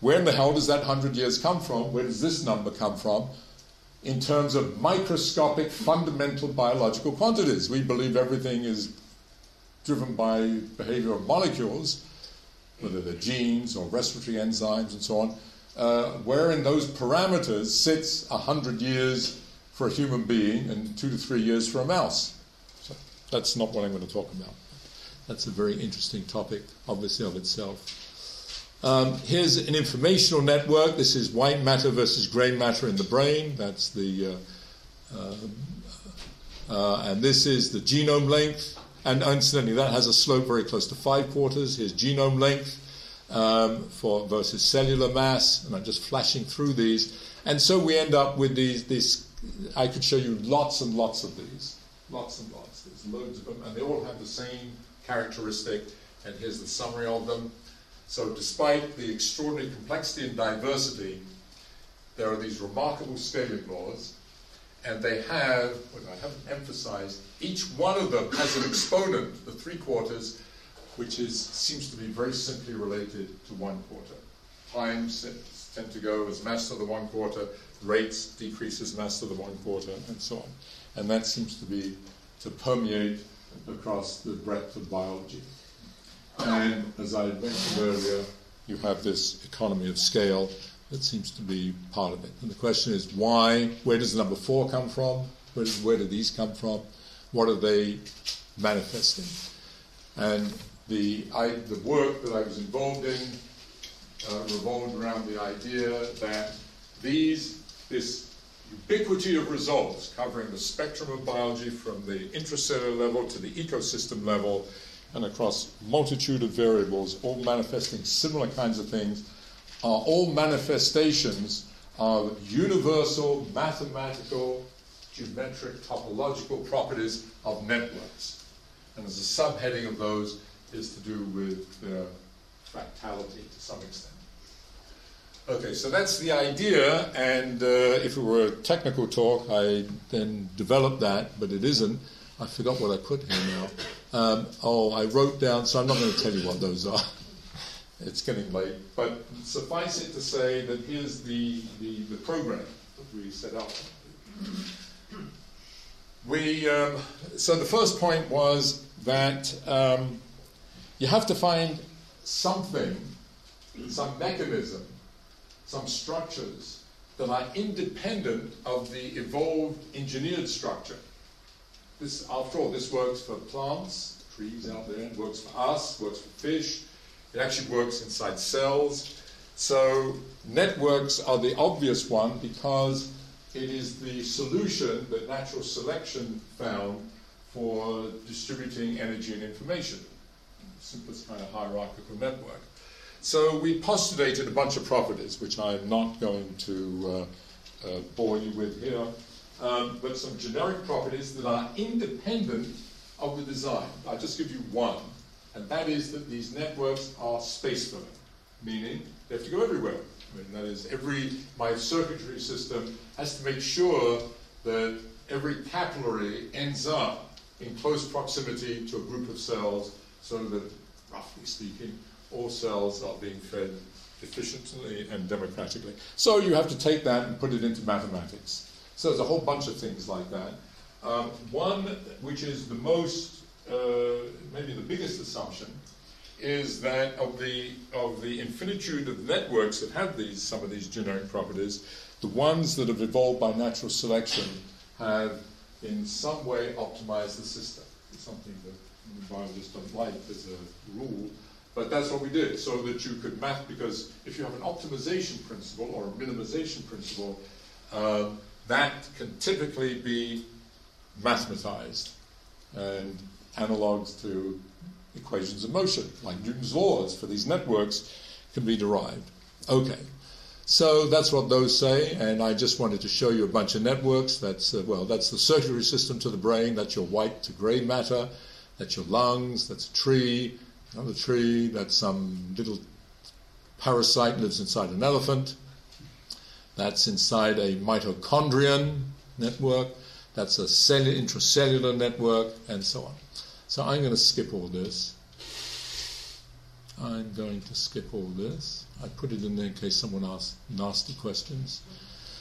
where in the hell does that 100 years come from? Where does this number come from? In terms of microscopic, fundamental biological quantities, we believe everything is driven by behavior of molecules, whether they're genes or respiratory enzymes and so on, uh, where in those parameters sits 100 years for a human being and two to three years for a mouse. So that's not what I'm going to talk about. That's a very interesting topic, obviously, of itself. Um, here's an informational network. This is white matter versus grey matter in the brain. That's the, uh, uh, uh and this is the genome length. And incidentally, that has a slope very close to five quarters. Here's genome length um, for versus cellular mass, and I'm just flashing through these. And so we end up with these. This I could show you lots and lots of these, lots and lots. There's loads of them, and they all have the same characteristic. And here's the summary of them. So, despite the extraordinary complexity and diversity, there are these remarkable scaling laws and they have, what I haven't emphasized, each one of them has an exponent, the three quarters, which is, seems to be very simply related to one quarter. Times tend to go as mass to the one quarter, rates decrease as mass to the one quarter, and so on. And that seems to be to permeate across the breadth of biology. And as I mentioned earlier, you have this economy of scale that seems to be part of it. And the question is why? Where does the number four come from? Where, where do these come from? What are they manifesting? And the, I, the work that I was involved in uh, revolved around the idea that these, this ubiquity of results covering the spectrum of biology from the intracellular level to the ecosystem level and across multitude of variables, all manifesting similar kinds of things, are all manifestations of universal mathematical, geometric, topological properties of networks. And as a subheading of those is to do with their fractality to some extent. Okay, so that's the idea, and uh, if it were a technical talk, I then developed that, but it isn't. I forgot what I put here now. Um, oh, I wrote down, so I'm not going to tell you what those are. it's getting late, but suffice it to say that here's the, the, the program that we set up. We, um, so the first point was that um, you have to find something, some mechanism some structures that are independent of the evolved engineered structure. This, after all, this works for plants, trees out there, it works for us, works for fish, it actually works inside cells. So, networks are the obvious one because it is the solution that natural selection found for distributing energy and information. Simplest kind of hierarchical network. So we postulated a bunch of properties, which I'm not going to uh, uh, bore you with here, um, but some generic properties that are independent of the design. I'll just give you one, and that is that these networks are space filling, meaning they have to go everywhere. I mean, that is, every my circulatory system has to make sure that every capillary ends up in close proximity to a group of cells, so that, roughly speaking, all cells are being fed efficiently and democratically. So you have to take that and put it into mathematics. So there's a whole bunch of things like that. Um, one, which is the most, uh, maybe the biggest assumption, is that of the of the infinitude of networks that have these some of these generic properties, the ones that have evolved by natural selection have in some way optimized the system. It's something that biologists don't like as a rule, but that's what we did, so that you could map, because if you have an optimization principle or a minimization principle, uh, that can typically be mathematized and analogs to equations of motion, like Newton's laws for these networks, can be derived. Okay. So that's what those say, and I just wanted to show you a bunch of networks. That's uh, well, that's the circulatory system to the brain. That's your white to grey matter. That's your lungs. That's a tree. Another tree, that's some little parasite lives inside an elephant. That's inside a mitochondrion network. That's a cellular, intracellular network, and so on. So I'm going to skip all this. I'm going to skip all this. I put it in there in case someone asks nasty questions.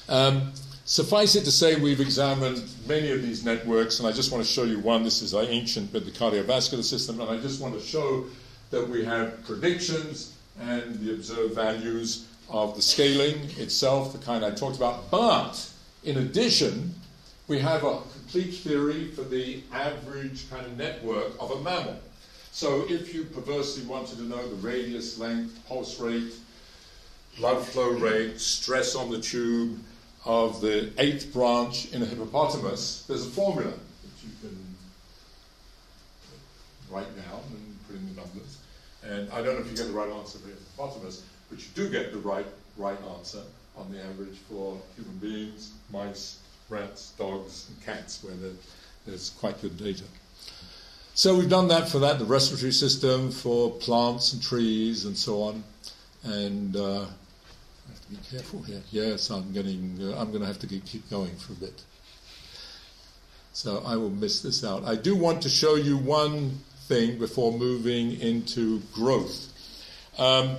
Um, suffice it to say, we've examined many of these networks, and I just want to show you one. This is ancient, but the cardiovascular system, and I just want to show that we have predictions and the observed values of the scaling itself, the kind I talked about. But in addition, we have a complete theory for the average kind of network of a mammal. So if you perversely wanted to know the radius, length, pulse rate, blood flow rate, stress on the tube of the eighth branch in a hippopotamus, there's a formula that you can write down and put in the numbers. And I don't know if you get the right answer for hippopotamus, but you do get the right right answer on the average for human beings, mice, rats, dogs, and cats, where there's quite good data. So we've done that for that, the respiratory system, for plants and trees and so on. And uh, I have to be careful here. Yes, I'm getting. Uh, I'm going to have to keep going for a bit. So I will miss this out. I do want to show you one thing before moving into growth. Um,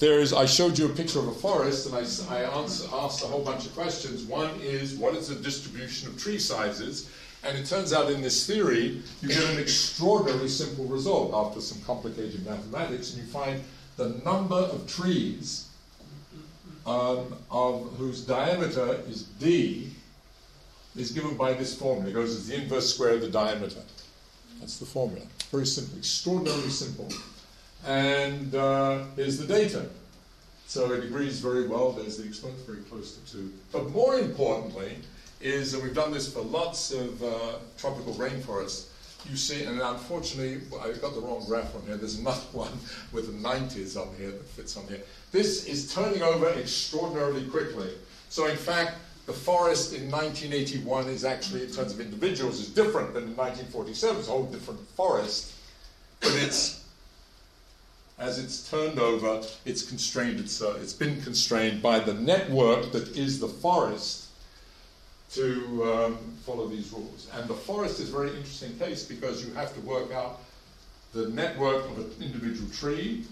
there's, I showed you a picture of a forest and I, I answer, asked a whole bunch of questions. One is, what is the distribution of tree sizes? And it turns out in this theory, you get an extraordinarily simple result after some complicated mathematics, and you find the number of trees um, of whose diameter is d is given by this formula. It goes as the inverse square of the diameter. That's the formula. Very simple, extraordinarily simple. And uh, here's the data. So it agrees very well. There's the exponent very close to 2. But more importantly, is, and we've done this for lots of uh, tropical rainforests, you see, and unfortunately, I've got the wrong graph on here. There's another [laughs] one with the 90s on here that fits on here. This is turning over extraordinarily quickly. So, in fact, the forest in 1981 is actually, in terms of individuals, is different than in 1947. It's a whole different forest. But it's, as it's turned over, it's constrained. It's, uh, it's been constrained by the network that is the forest to um, follow these rules. And the forest is a very interesting case because you have to work out the network of an individual tree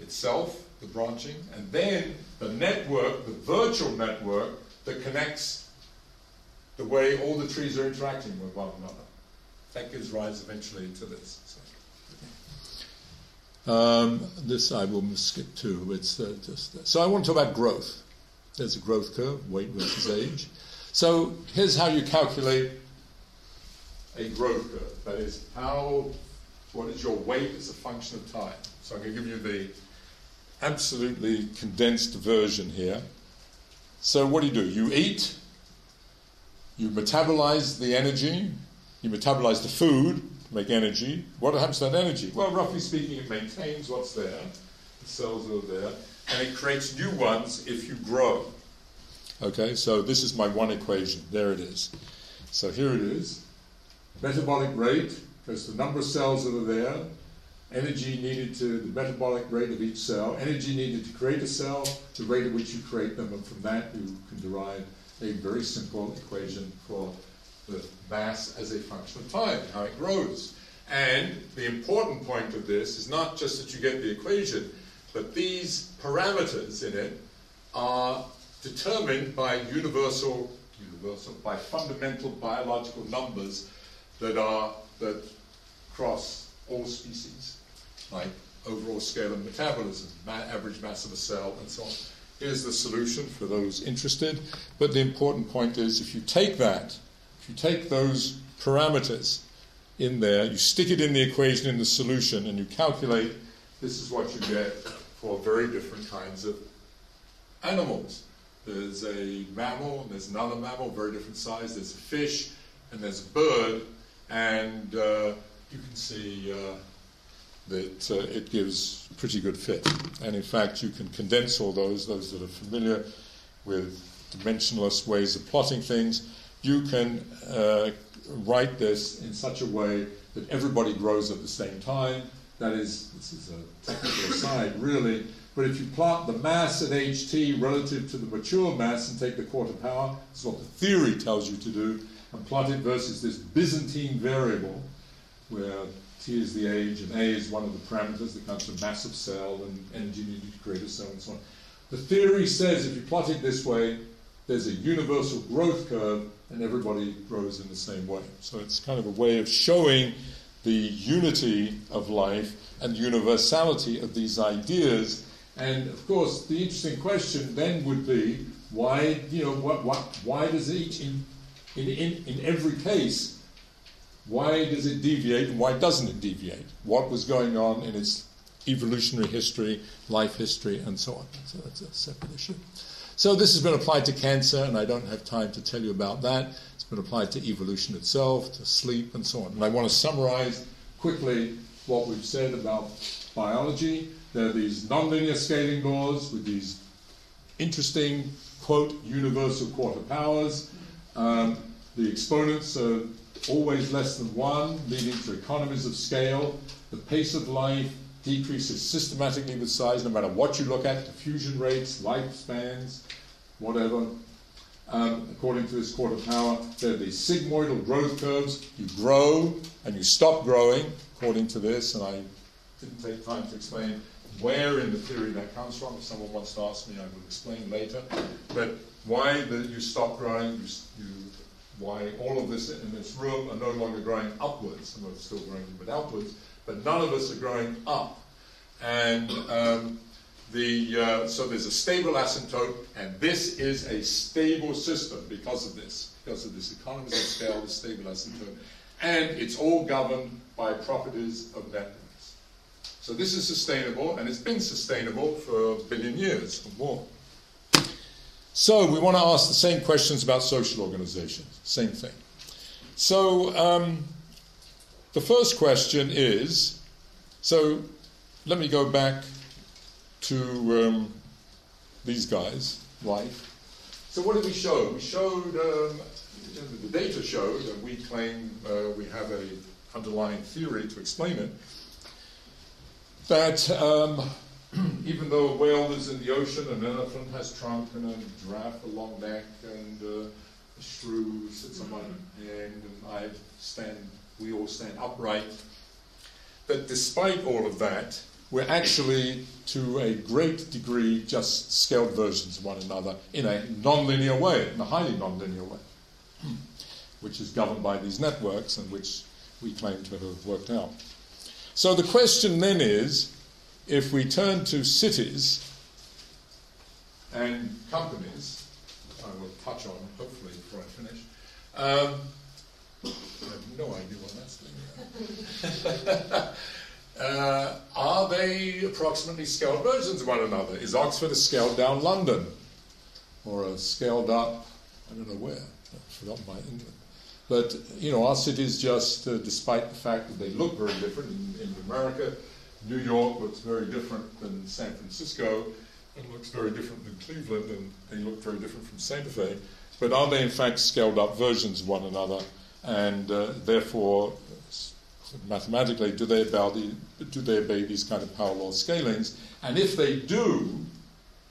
itself, the branching, and then the network, the virtual network that connects the way all the trees are interacting with one another. That gives rise eventually to this. Um, this I will skip to. It's uh, just so I want to talk about growth. There's a growth curve, weight versus age. So here's how you calculate a growth curve. That is, how what is your weight as a function of time. So I'm going to give you the absolutely condensed version here. So what do you do? You eat, you metabolize the energy, you metabolize the food make energy. What happens to that energy? Well, roughly speaking, it maintains what's there, the cells that are there, and it creates new ones if you grow. Okay, so this is my one equation. There it is. So here it is. Metabolic rate, because the number of cells that are there, energy needed to the metabolic rate of each cell, energy needed to create a cell, the rate at which you create them, and from that you can derive a very simple equation for the mass as a function of time, how it grows. And the important point of this is not just that you get the equation, but these parameters in it are determined by universal, universal, by fundamental biological numbers that are that cross all species, like overall scale of metabolism, average mass of a cell, and so on. Here's the solution for those interested. But the important point is, if you take that, you take those parameters in there, you stick it in the equation in the solution, and you calculate, this is what you get for very different kinds of animals. There's a mammal, and there's another mammal, very different size. There's a fish, and there's a bird, and uh, you can see uh, that uh, it gives pretty good fit. And in fact, you can condense all those, those that are familiar with dimensionless ways of plotting things. You can uh, write this in such a way that everybody grows at the same time. That is, this is a technical aside, really but if you plot the mass at ht relative to the mature mass and take the quarter power, is what the theory tells you to do, and plot it versus this Byzantine variable, where t is the age and a is one of the parameters that comes from mass of cell and energy needed to create a cell and so on. The theory says if you plot it this way, there's a universal growth curve and everybody grows in the same way. So it's kind of a way of showing the unity of life and universality of these ideas and of course, the interesting question then would be why, you know, what, what, why does each, in, in, in, in every case, why does it deviate and why doesn't it deviate? What was going on in its evolutionary history, life history, and so on? So that's a separate issue. So this has been applied to cancer, and I don't have time to tell you about that. It's been applied to evolution itself, to sleep, and so on. And I want to summarize quickly what we've said about biology there are these nonlinear scaling laws with these interesting, quote, universal quarter powers. Um, the exponents are always less than 1, leading to economies of scale. The pace of life decreases systematically with size, no matter what you look at, diffusion rates, lifespans, whatever. Um, according to this quarter power, there are these sigmoidal growth curves. You grow and you stop growing, according to this, and I didn't take time to explain where in the theory that comes from. If someone wants to ask me, I will explain later. But why the, you stop growing, you, you, why all of this in this room are no longer growing upwards. Some of us still growing but outwards, but none of us are growing up. And um, the, uh, so there's a stable asymptote, and this is a stable system because of this, because of this economies of scale, the stable asymptote. And it's all governed by properties of networks. So this is sustainable, and it's been sustainable for a billion years or more. So we want to ask the same questions about social organizations, same thing. So um, the first question is so let me go back to um, these guys, life. So what did we show? We showed, um, the data showed, and we claim uh, we have a underlying theory to explain it, that um, [clears throat] even though a whale is in the ocean, an elephant has trunk and a giraffe a long neck and uh, a shrew sits on hand and I stand, we all stand upright, that despite all of that, we're actually, to a great degree, just scaled versions of one another in a nonlinear way, in a highly nonlinear way, [clears throat] which is governed by these networks and which we claim to have worked out. So the question then is if we turn to cities and companies, I will touch on hopefully before I finish. Um, I have no idea what that's doing. [laughs] Uh, are they approximately scaled versions of one another? Is Oxford a scaled down London? Or a scaled up, I don't know where, forgotten my England. But, you know, our cities just, uh, despite the fact that they look very different in, in America, New York looks very different than San Francisco, and looks very different than Cleveland, and they look very different from Santa Fe. But are they in fact scaled up versions of one another? And uh, therefore, mathematically, do they, obey, do they obey these kind of power law scalings? And if they do,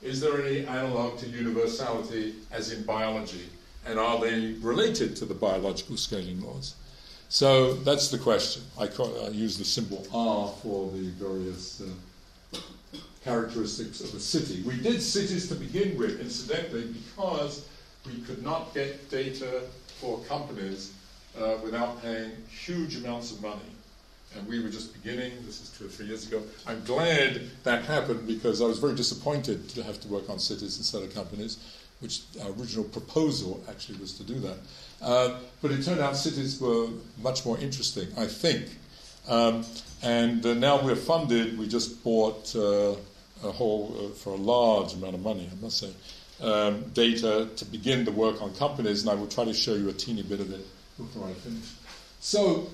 is there any analog to universality as in biology? And are they related to the biological scaling laws? So that's the question. I, I use the symbol R for the various uh, characteristics of a city. We did cities to begin with, incidentally, because we could not get data for companies uh, without paying huge amounts of money. And we were just beginning, this is two or three years ago. I'm glad that happened because I was very disappointed to have to work on cities instead of companies, which our original proposal actually was to do that. Uh, but it turned out cities were much more interesting, I think. Um, and uh, now we're funded, we just bought uh, a whole, uh, for a large amount of money, I must say, um, data to begin the work on companies, and I will try to show you a teeny bit of it before I finish. So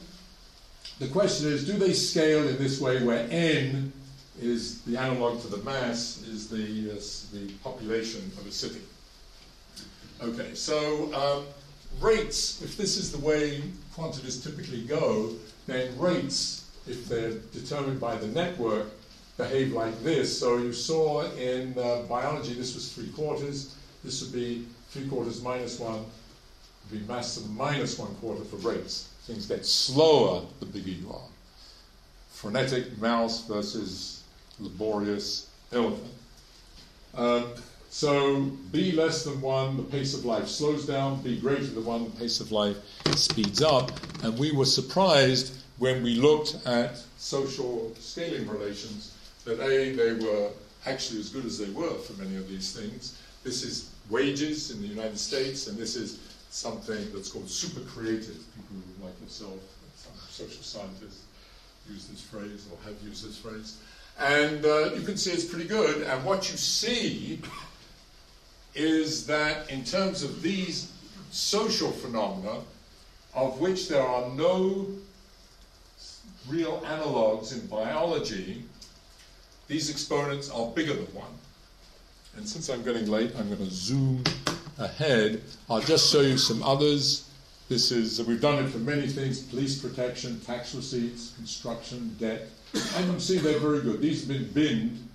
the question is, do they scale in this way where n is the analog to the mass, is the, uh, the population of a city? Okay, so um, rates, if this is the way quantities typically go, then rates, if they're determined by the network, behave like this. So you saw in uh, biology, this was three quarters. This would be three quarters minus one, be minus one quarter for rates. Things get slower the bigger you are. Frenetic mouse versus laborious elephant. Um, so b less than 1, the pace of life slows down. b greater than 1, the pace of life speeds up. And we were surprised when we looked at social scaling relations that A, they were actually as good as they were for many of these things. This is wages in the United States, and this is something that's called super creative. People like yourself, some social scientists, use this phrase or have used this phrase. And uh, you can see it's pretty good. And what you see is that in terms of these social phenomena, of which there are no real analogues in biology, these exponents are bigger than one. And since I'm getting late, I'm going to zoom ahead. I'll just show you some others. This is, we've done it for many things police protection, tax receipts, construction, debt. And you can see they're very good. These have been binned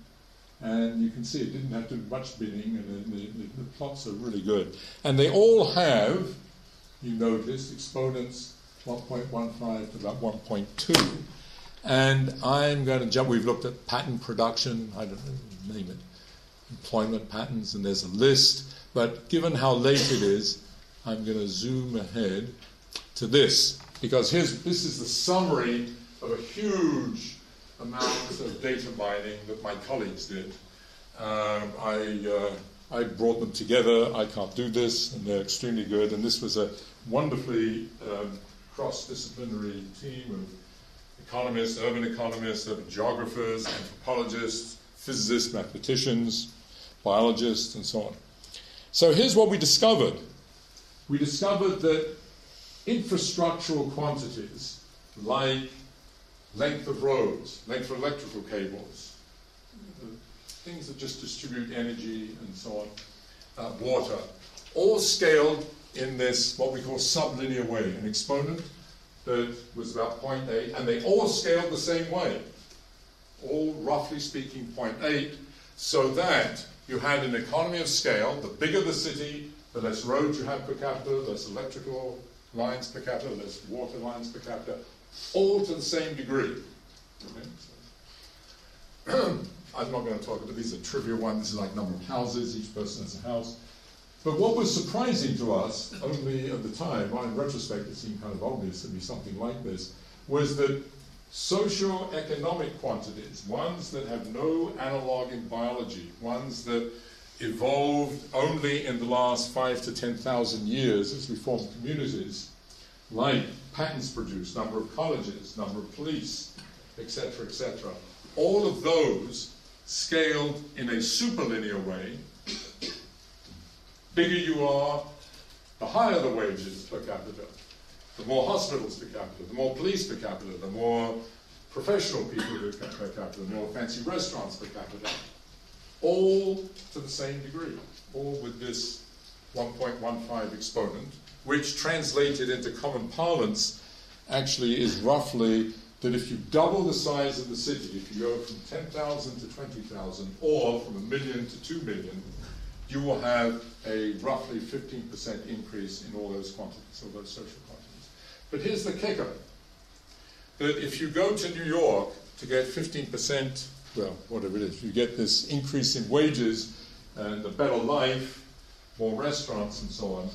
and you can see it didn't have to do much binning, and the, the, the, plots are really good. And they all have, you notice, exponents 1.15 to about 1.2. And I'm going to jump. We've looked at patent production, I don't know, name it, employment patterns, and there's a list. But given how late it is, I'm going to zoom ahead to this because here's this is the summary of a huge amount of data mining that my colleagues did. Um, I uh, I brought them together. I can't do this, and they're extremely good. And this was a wonderfully um, cross-disciplinary team of economists, urban economists, urban geographers, anthropologists, physicists, mathematicians, biologists, and so on. So here's what we discovered. We discovered that infrastructural quantities like length of roads, length of electrical cables, things that just distribute energy and so on, uh, water, all scaled in this what we call sublinear way, an exponent that was about 0.8, and they all scaled the same way, all roughly speaking 0.8, so that you had an economy of scale. The bigger the city, the less roads you have per capita, the less electrical lines per capita, the less water lines per capita, all to the same degree. [clears throat] I'm not going to talk about these are trivial ones. This is like number of houses. Each person has a house. But what was surprising to us, only at the time, well, in retrospect it seemed kind of obvious to be something like this, was that socio-economic quantities, ones that have no analog in biology, ones that evolved only in the last five to ten thousand years as we formed communities, like patents produced, number of colleges, number of police, etc., etc. All of those scaled in a superlinear way bigger you are, the higher the wages per capita, the more hospitals per capita, the more police per capita, the more professional people per capita, the more fancy restaurants per capita. All to the same degree, all with this 1.15 exponent, which translated into common parlance actually is roughly that if you double the size of the city, if you go from 10,000 to 20,000, or from a million to 2 million, you will have a roughly 15% increase in all those quantities, all those social quantities. But here's the kicker that if you go to New York to get 15%, well, whatever it is, you get this increase in wages and a better life, more restaurants and so on,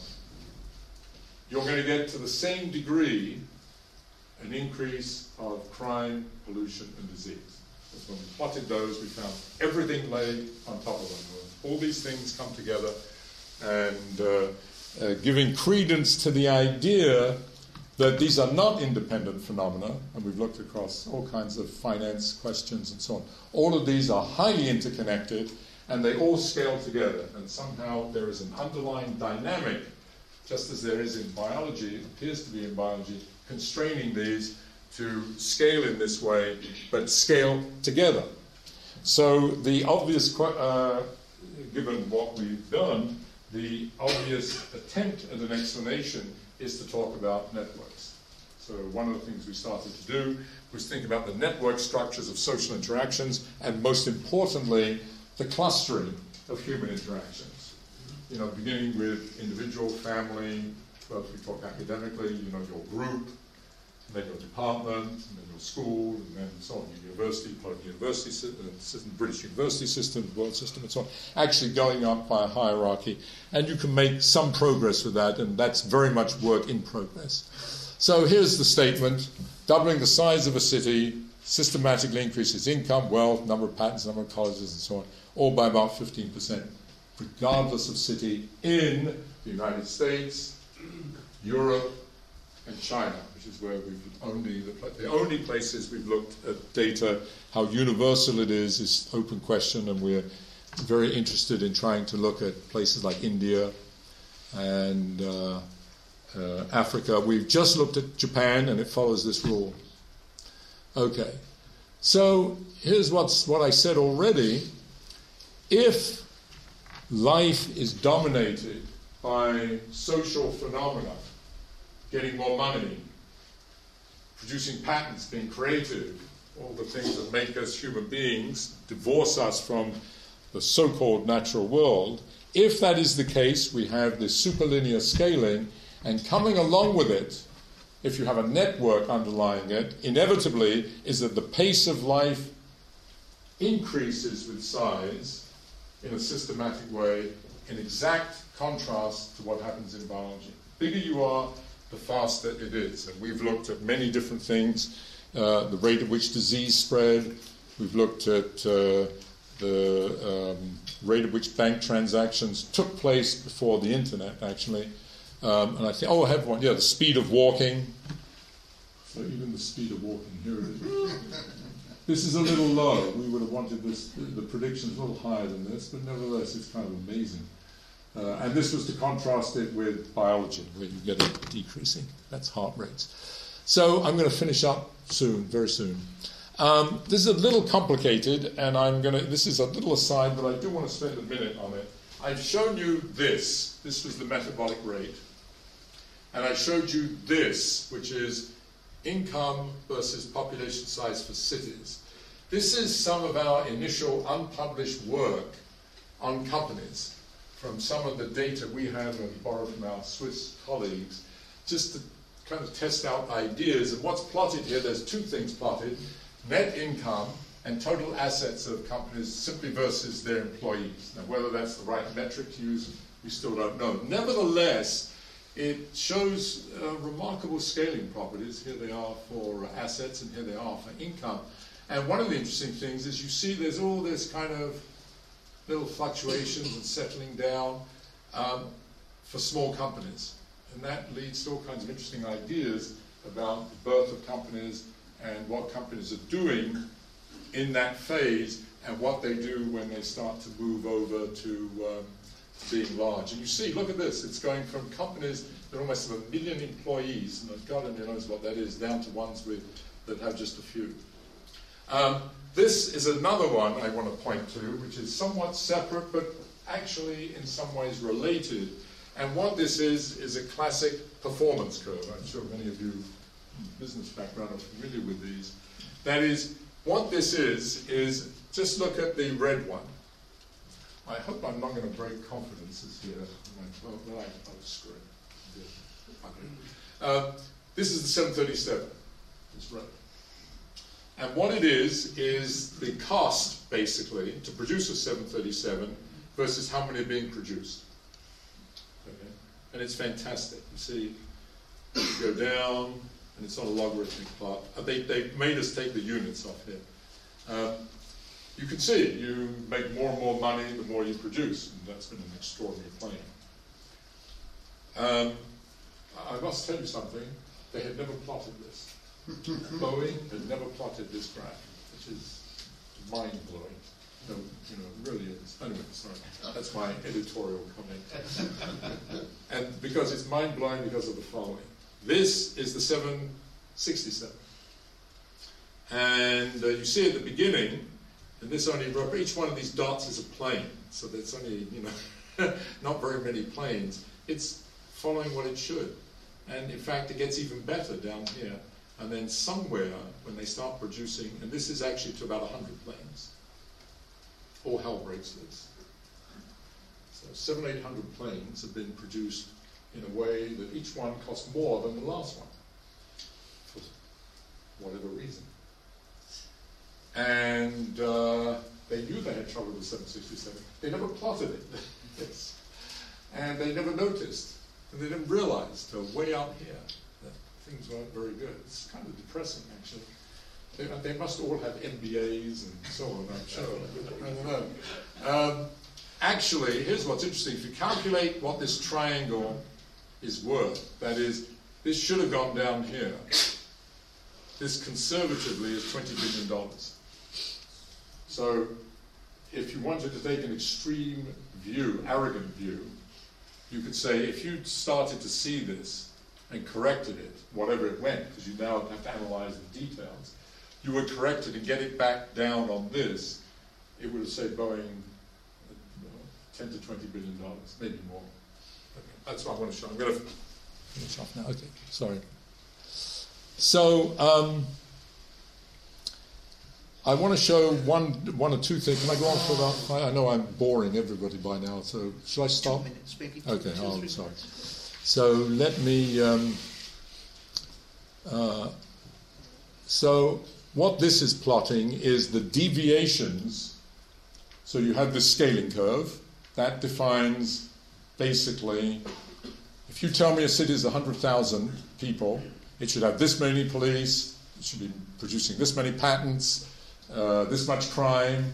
you're going to get to the same degree an increase of crime, pollution, and disease. Because when we plotted those, we found everything lay on top of them all these things come together and uh, uh, giving credence to the idea that these are not independent phenomena, and we've looked across all kinds of finance questions and so on. All of these are highly interconnected, and they all scale together, and somehow there is an underlying dynamic, just as there is in biology, appears to be in biology, constraining these to scale in this way, but scale together. So the obvious uh, given what we've done, the obvious attempt at an explanation is to talk about networks. So one of the things we started to do was think about the network structures of social interactions, and most importantly, the clustering of human interactions. You know, beginning with individual, family, if we talk academically, you know, your group, and then your department, and then your school, and then so on, your university, part of the university uh, system, British university system, world system, and so on, actually going up by a hierarchy. And you can make some progress with that, and that's very much work in progress. So here's the statement doubling the size of a city systematically increases income, wealth, number of patents, number of colleges, and so on, all by about 15%, regardless of city in the United States, Europe, and China is where we've only the, the only places we've looked at data. How universal it is is open question, and we're very interested in trying to look at places like India and uh, uh, Africa. We've just looked at Japan, and it follows this rule. Okay, so here's what's what I said already. If life is dominated by social phenomena, getting more money, producing patents, being creative, all the things that make us human beings, divorce us from the so called natural world. If that is the case, we have this superlinear scaling, and coming along with it if you have a network underlying it, inevitably is that the pace of life increases with size in a systematic way, in exact contrast to what happens in biology. The bigger you are, the faster it is. And we've looked at many different things uh, the rate at which disease spread, we've looked at uh, the um, rate at which bank transactions took place before the internet, actually. Um, and I think, oh, I have one. Yeah, the speed of walking. So even the speed of walking, here it is. [laughs] this is a little low. We would have wanted this, the predictions a little higher than this, but nevertheless, it's kind of amazing. Uh, and this was to contrast it with biology, where you get a decreasing. That's heart rates. So I'm going to finish up soon, very soon. Um, this is a little complicated, and I'm going to. This is a little aside, but I do want to spend a minute on it. I've shown you this. This was the metabolic rate. And I showed you this, which is income versus population size for cities. This is some of our initial unpublished work on companies from some of the data we have and borrowed from our Swiss colleagues, just to kind of test out ideas. And what's plotted here, there's two things plotted net income and total assets of companies simply versus their employees. Now, whether that's the right metric to use, we still don't know. Nevertheless, it shows uh, remarkable scaling properties. Here they are for assets, and here they are for income. And one of the interesting things is you see there's all this kind of little fluctuations and settling down um, for small companies. And that leads to all kinds of interesting ideas about the birth of companies and what companies are doing in that phase and what they do when they start to move over to um, being large. And you see, look at this, it's going from companies that almost have a million employees, and God only knows what that is, down to ones with, that have just a few. Um, this is another one I want to point to, which is somewhat separate, but actually in some ways related. And what this is, is a classic performance curve. I'm sure many of you business background are familiar with these. That is, what this is, is just look at the red one. I hope I'm not going to break confidences here. Well, well I, I'll screw it. Uh, this is the 737. It's red. And what it is, is the cost, basically, to produce a 737 versus how many are being produced. Okay? And it's fantastic. You see, you go down, and it's not a logarithmic plot. Uh, they, they made us take the units off here. Um, you can see you make more and more money the more you produce, and that's been an extraordinary plan. Um, I must tell you something, they had never plotted this. Boeing had never plotted this graph, which is mind blowing. No, you know, really is. Anyway, sorry, that's my editorial comment. and because it's mind blowing because of the following. This is the 767. And uh, you see at the beginning, and this only, each one of these dots is a plane, so there's only, you know, [laughs] not very many planes. It's following what it should. And in fact, it gets even better down here. And then somewhere, when they start producing, and this is actually to about 100 planes, all hell breaks loose. So seven, eight hundred planes have been produced in a way that each one costs more than the last one, for whatever reason. And uh, they knew they had trouble with 767. They never plotted it. [laughs] yes. And they never noticed and they didn't realize till way out here things weren't very good. It's kind of depressing, actually. They, they must all have MBAs and so on, I'm sure. I don't know. Um, actually, here's what's interesting. If you calculate what this triangle is worth, that is, this should have gone down here. This conservatively is $20 billion. So, if you wanted to take an extreme view, arrogant view, you could say if you started to see this and corrected it, whatever it went, because you now have to analyze the details, you would correct it and get it back down on this, it would have saved Boeing uh, 10 to 20 billion dollars, maybe more. Okay, that's what I want to show. I'm going to finish off now. Okay, sorry. So, um, I want to show one, one or two things. Can I go on for about? I know I'm boring everybody by now, so shall I stop? Two minutes, maybe. Okay, oh, sorry. So let me um, Uh, so what this is plotting is the deviations. So you have this scaling curve that defines basically if you tell me a city is 100,000 people, it should have this many police, it should be producing this many patents, uh, this much crime,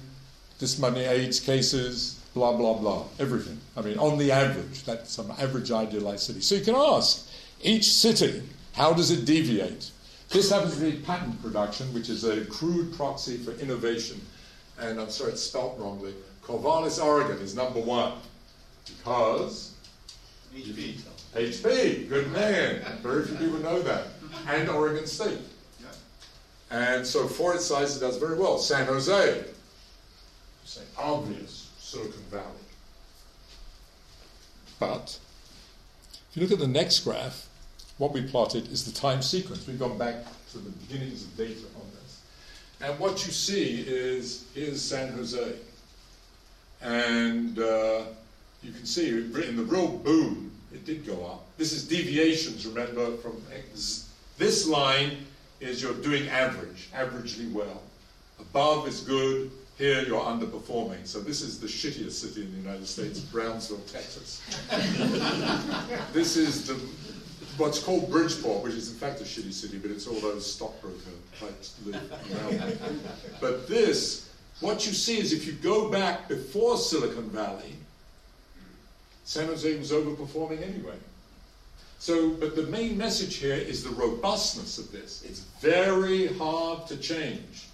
this many AIDS cases, blah, blah, blah, everything. I mean, on the average, that's some average idealized city. So you can ask each city, how does it deviate? This happens to be patent production, which is a crude proxy for innovation. And I'm sorry, it's spelt wrongly. Corvallis, Oregon is number one because HP. HP, good man. Very few people know that. And Oregon State. And so for its size, it does very well. San Jose, you say obvious Silicon Valley. But if you look at the next graph, what we plotted is the time sequence. We've gone back to the beginnings of data on this. And what you see is, is San Jose. And uh, you can see in the real boom, it did go up. This is deviations, remember, from this line is you're doing average, averagely well. Above is good, here you're underperforming. So this is the shittiest city in the United States, Brownsville, Texas. [laughs] this is the, what's called Bridgeport, which is in fact a shitty city, but it's all those stockbroker types live around But this, what you see is if you go back before Silicon Valley, San Jose was overperforming anyway. So, but the main message here is the robustness of this. It's very hard to change,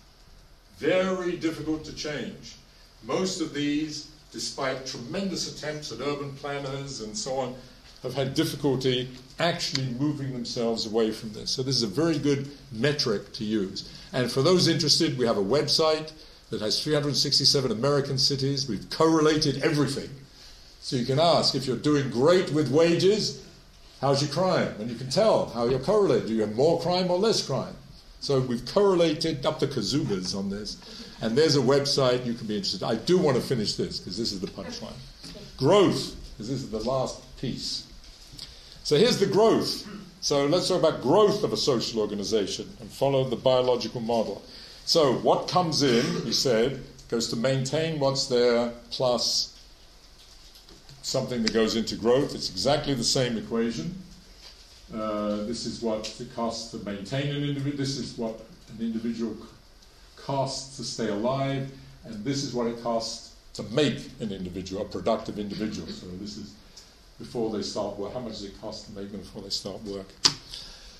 very difficult to change. Most of these, despite tremendous attempts at urban planners and so on, have had difficulty actually moving themselves away from this. So, this is a very good metric to use. And for those interested, we have a website that has 367 American cities. We've correlated everything so you can ask if you're doing great with wages, how's your crime? And you can tell how you're correlated. Do you have more crime or less crime? So we've correlated up to kazubas on this. And there's a website you can be interested. I do want to finish this because this is the punchline. Growth, because this is the last piece. So here's the growth. So let's talk about growth of a social organization and follow the biological model. So what comes in, he said, goes to maintain what's there plus something that goes into growth. It's exactly the same equation. Uh, this is what it costs to maintain an individual. This is what an individual costs to stay alive, and this is what it costs to make an individual, a productive individual. So this is before they start work. How much does it cost to make them before they start work?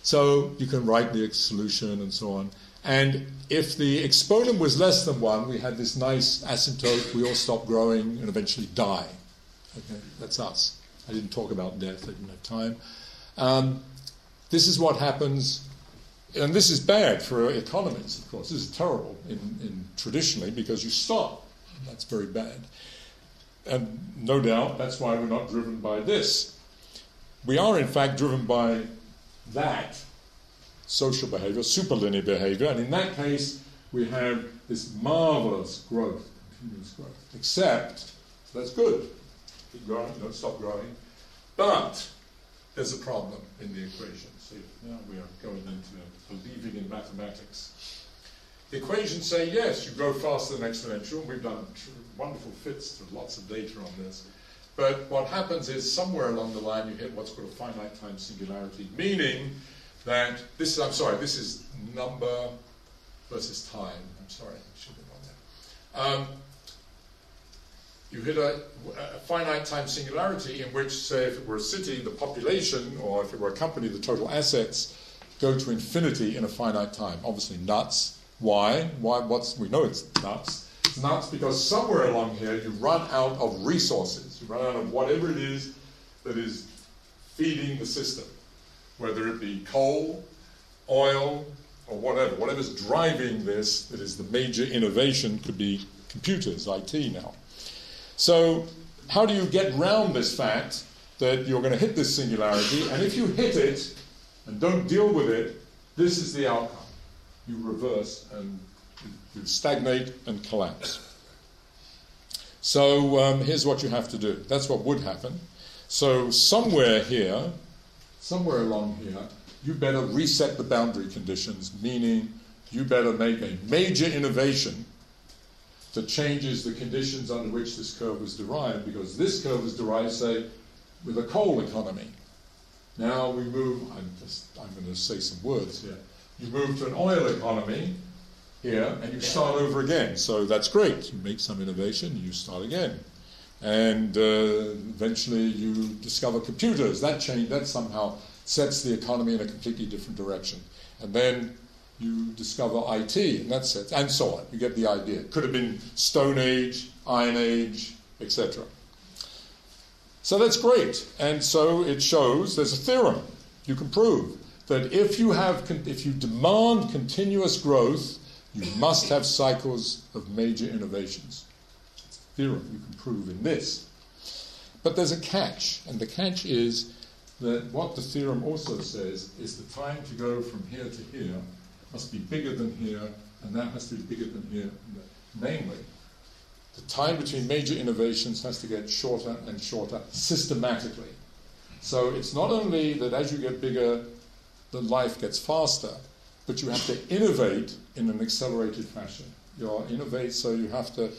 So you can write the solution and so on. And if the exponent was less than one, we had this nice asymptote. We all stop growing and eventually die. Okay, that's us. I didn't talk about death, I didn't have time. Um, this is what happens, and this is bad for economies, of course. This is terrible in, in traditionally because you stop. That's very bad. And no doubt that's why we're not driven by this. We are, in fact, driven by that social behavior, superlinear behavior, and in that case, we have this marvelous growth, continuous growth. Except, that's good keep growing, don't stop growing. But there's a problem in the equation. See, now we are going into believing in mathematics. The equations say yes, you grow faster than exponential. We've done wonderful fits to lots of data on this. But what happens is somewhere along the line you hit what's called a finite time singularity, meaning that this is, I'm sorry, this is number versus time. I'm sorry, I should have gone there. Um, you hit a, a, finite time singularity in which, say, if it were a city, the population, or if it were a company, the total assets go to infinity in a finite time. Obviously, nuts. Why? Why? What's we know it's nuts. It's nuts because somewhere along here you run out of resources. You run out of whatever it is that is feeding the system, whether it be coal, oil, or whatever. Whatever's driving this, that is the major innovation, could be computers, IT now. So, how do you get round this fact that you're going to hit this singularity? And if you hit it and don't deal with it, this is the outcome. You reverse and you stagnate and collapse. So, um, here's what you have to do. That's what would happen. So, somewhere here, somewhere along here, you better reset the boundary conditions, meaning you better make a major innovation that changes the conditions under which this curve was derived, because this curve was derived, say, with a coal economy. Now we move, I'm, just, I'm going to say some words here. You move to an oil economy here, and you start over again. So that's great. You make some innovation, you start again. And uh, eventually you discover computers. That change, that somehow sets the economy in a completely different direction. And then you discover IT in that sense, and so on. You get the idea. It Could have been Stone Age, Iron Age, etc. So that's great. And so it shows there's a theorem you can prove that if you have if you demand continuous growth, you must have cycles of major innovations. Theorem you can prove in this. But there's a catch, and the catch is that what the theorem also says is the time to go from here to here must be bigger than here, and that has to be bigger than here. Namely, the time between major innovations has to get shorter and shorter systematically. So it's not only that as you get bigger, the life gets faster, but you have to innovate in an accelerated fashion. You innovate, so you have to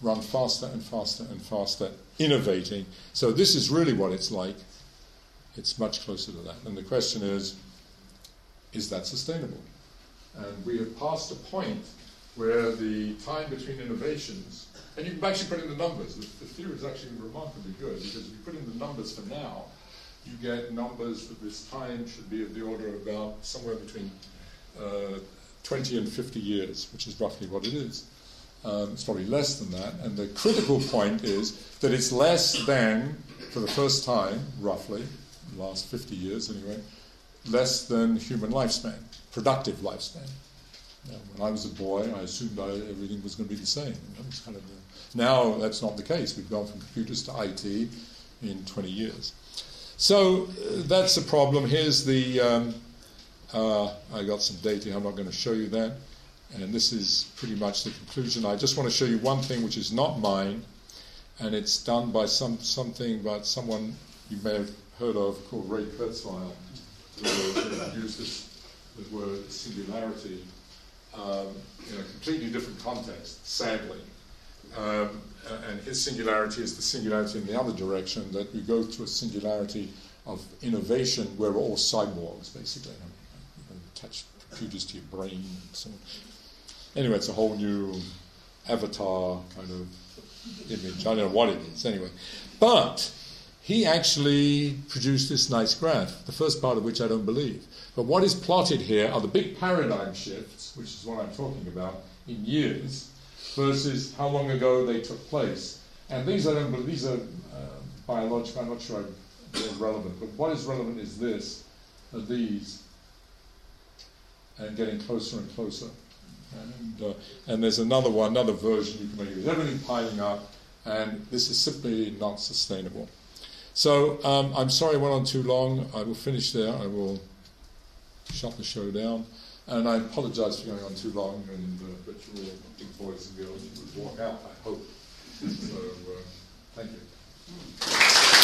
run faster and faster and faster, innovating. So this is really what it's like. It's much closer to that. And the question is, is that sustainable? And we have passed a point where the time between innovations, and you can actually put in the numbers, the, the theory is actually remarkably good because if you put in the numbers for now, you get numbers that this time should be of the order of about somewhere between uh, 20 and 50 years, which is roughly what it is. Um, it's probably less than that. And the critical point is that it's less than, for the first time, roughly, the last 50 years anyway, less than human lifespan productive lifespan. When I was a boy, I assumed I, everything was going to be the same. Kind of the, now that's not the case. We've gone from computers to IT in 20 years. So uh, that's the problem. Here's the. Um, uh, I got some data. I'm not going to show you that. And this is pretty much the conclusion. I just want to show you one thing which is not mine, and it's done by some something by someone you may have heard of called Ray Kurzweil, the word singularity um, in a completely different context, sadly. Um, and his singularity is the singularity in the other direction, that we go to a singularity of innovation where we're all cyborgs, basically. You can attach computers to your brain and so on. Anyway, it's a whole new avatar kind of image. I don't know what it is, anyway. But he actually produced this nice graph, the first part of which I don't believe. But what is plotted here are the big paradigm shifts, which is what I'm talking about, in years, versus how long ago they took place. And these are, these are uh, biological, I'm not sure they're relevant, but what is relevant is this, are these, and getting closer and closer. And, uh, and there's another one, another version you can make. There's everything piling up, and this is simply not sustainable. So um, I'm sorry I went on too long. I will finish there. I will shut the show down. And I apologise for going on too long, and uh, but you're all big boys and girls, you would walk out, I hope. So, uh, thank you.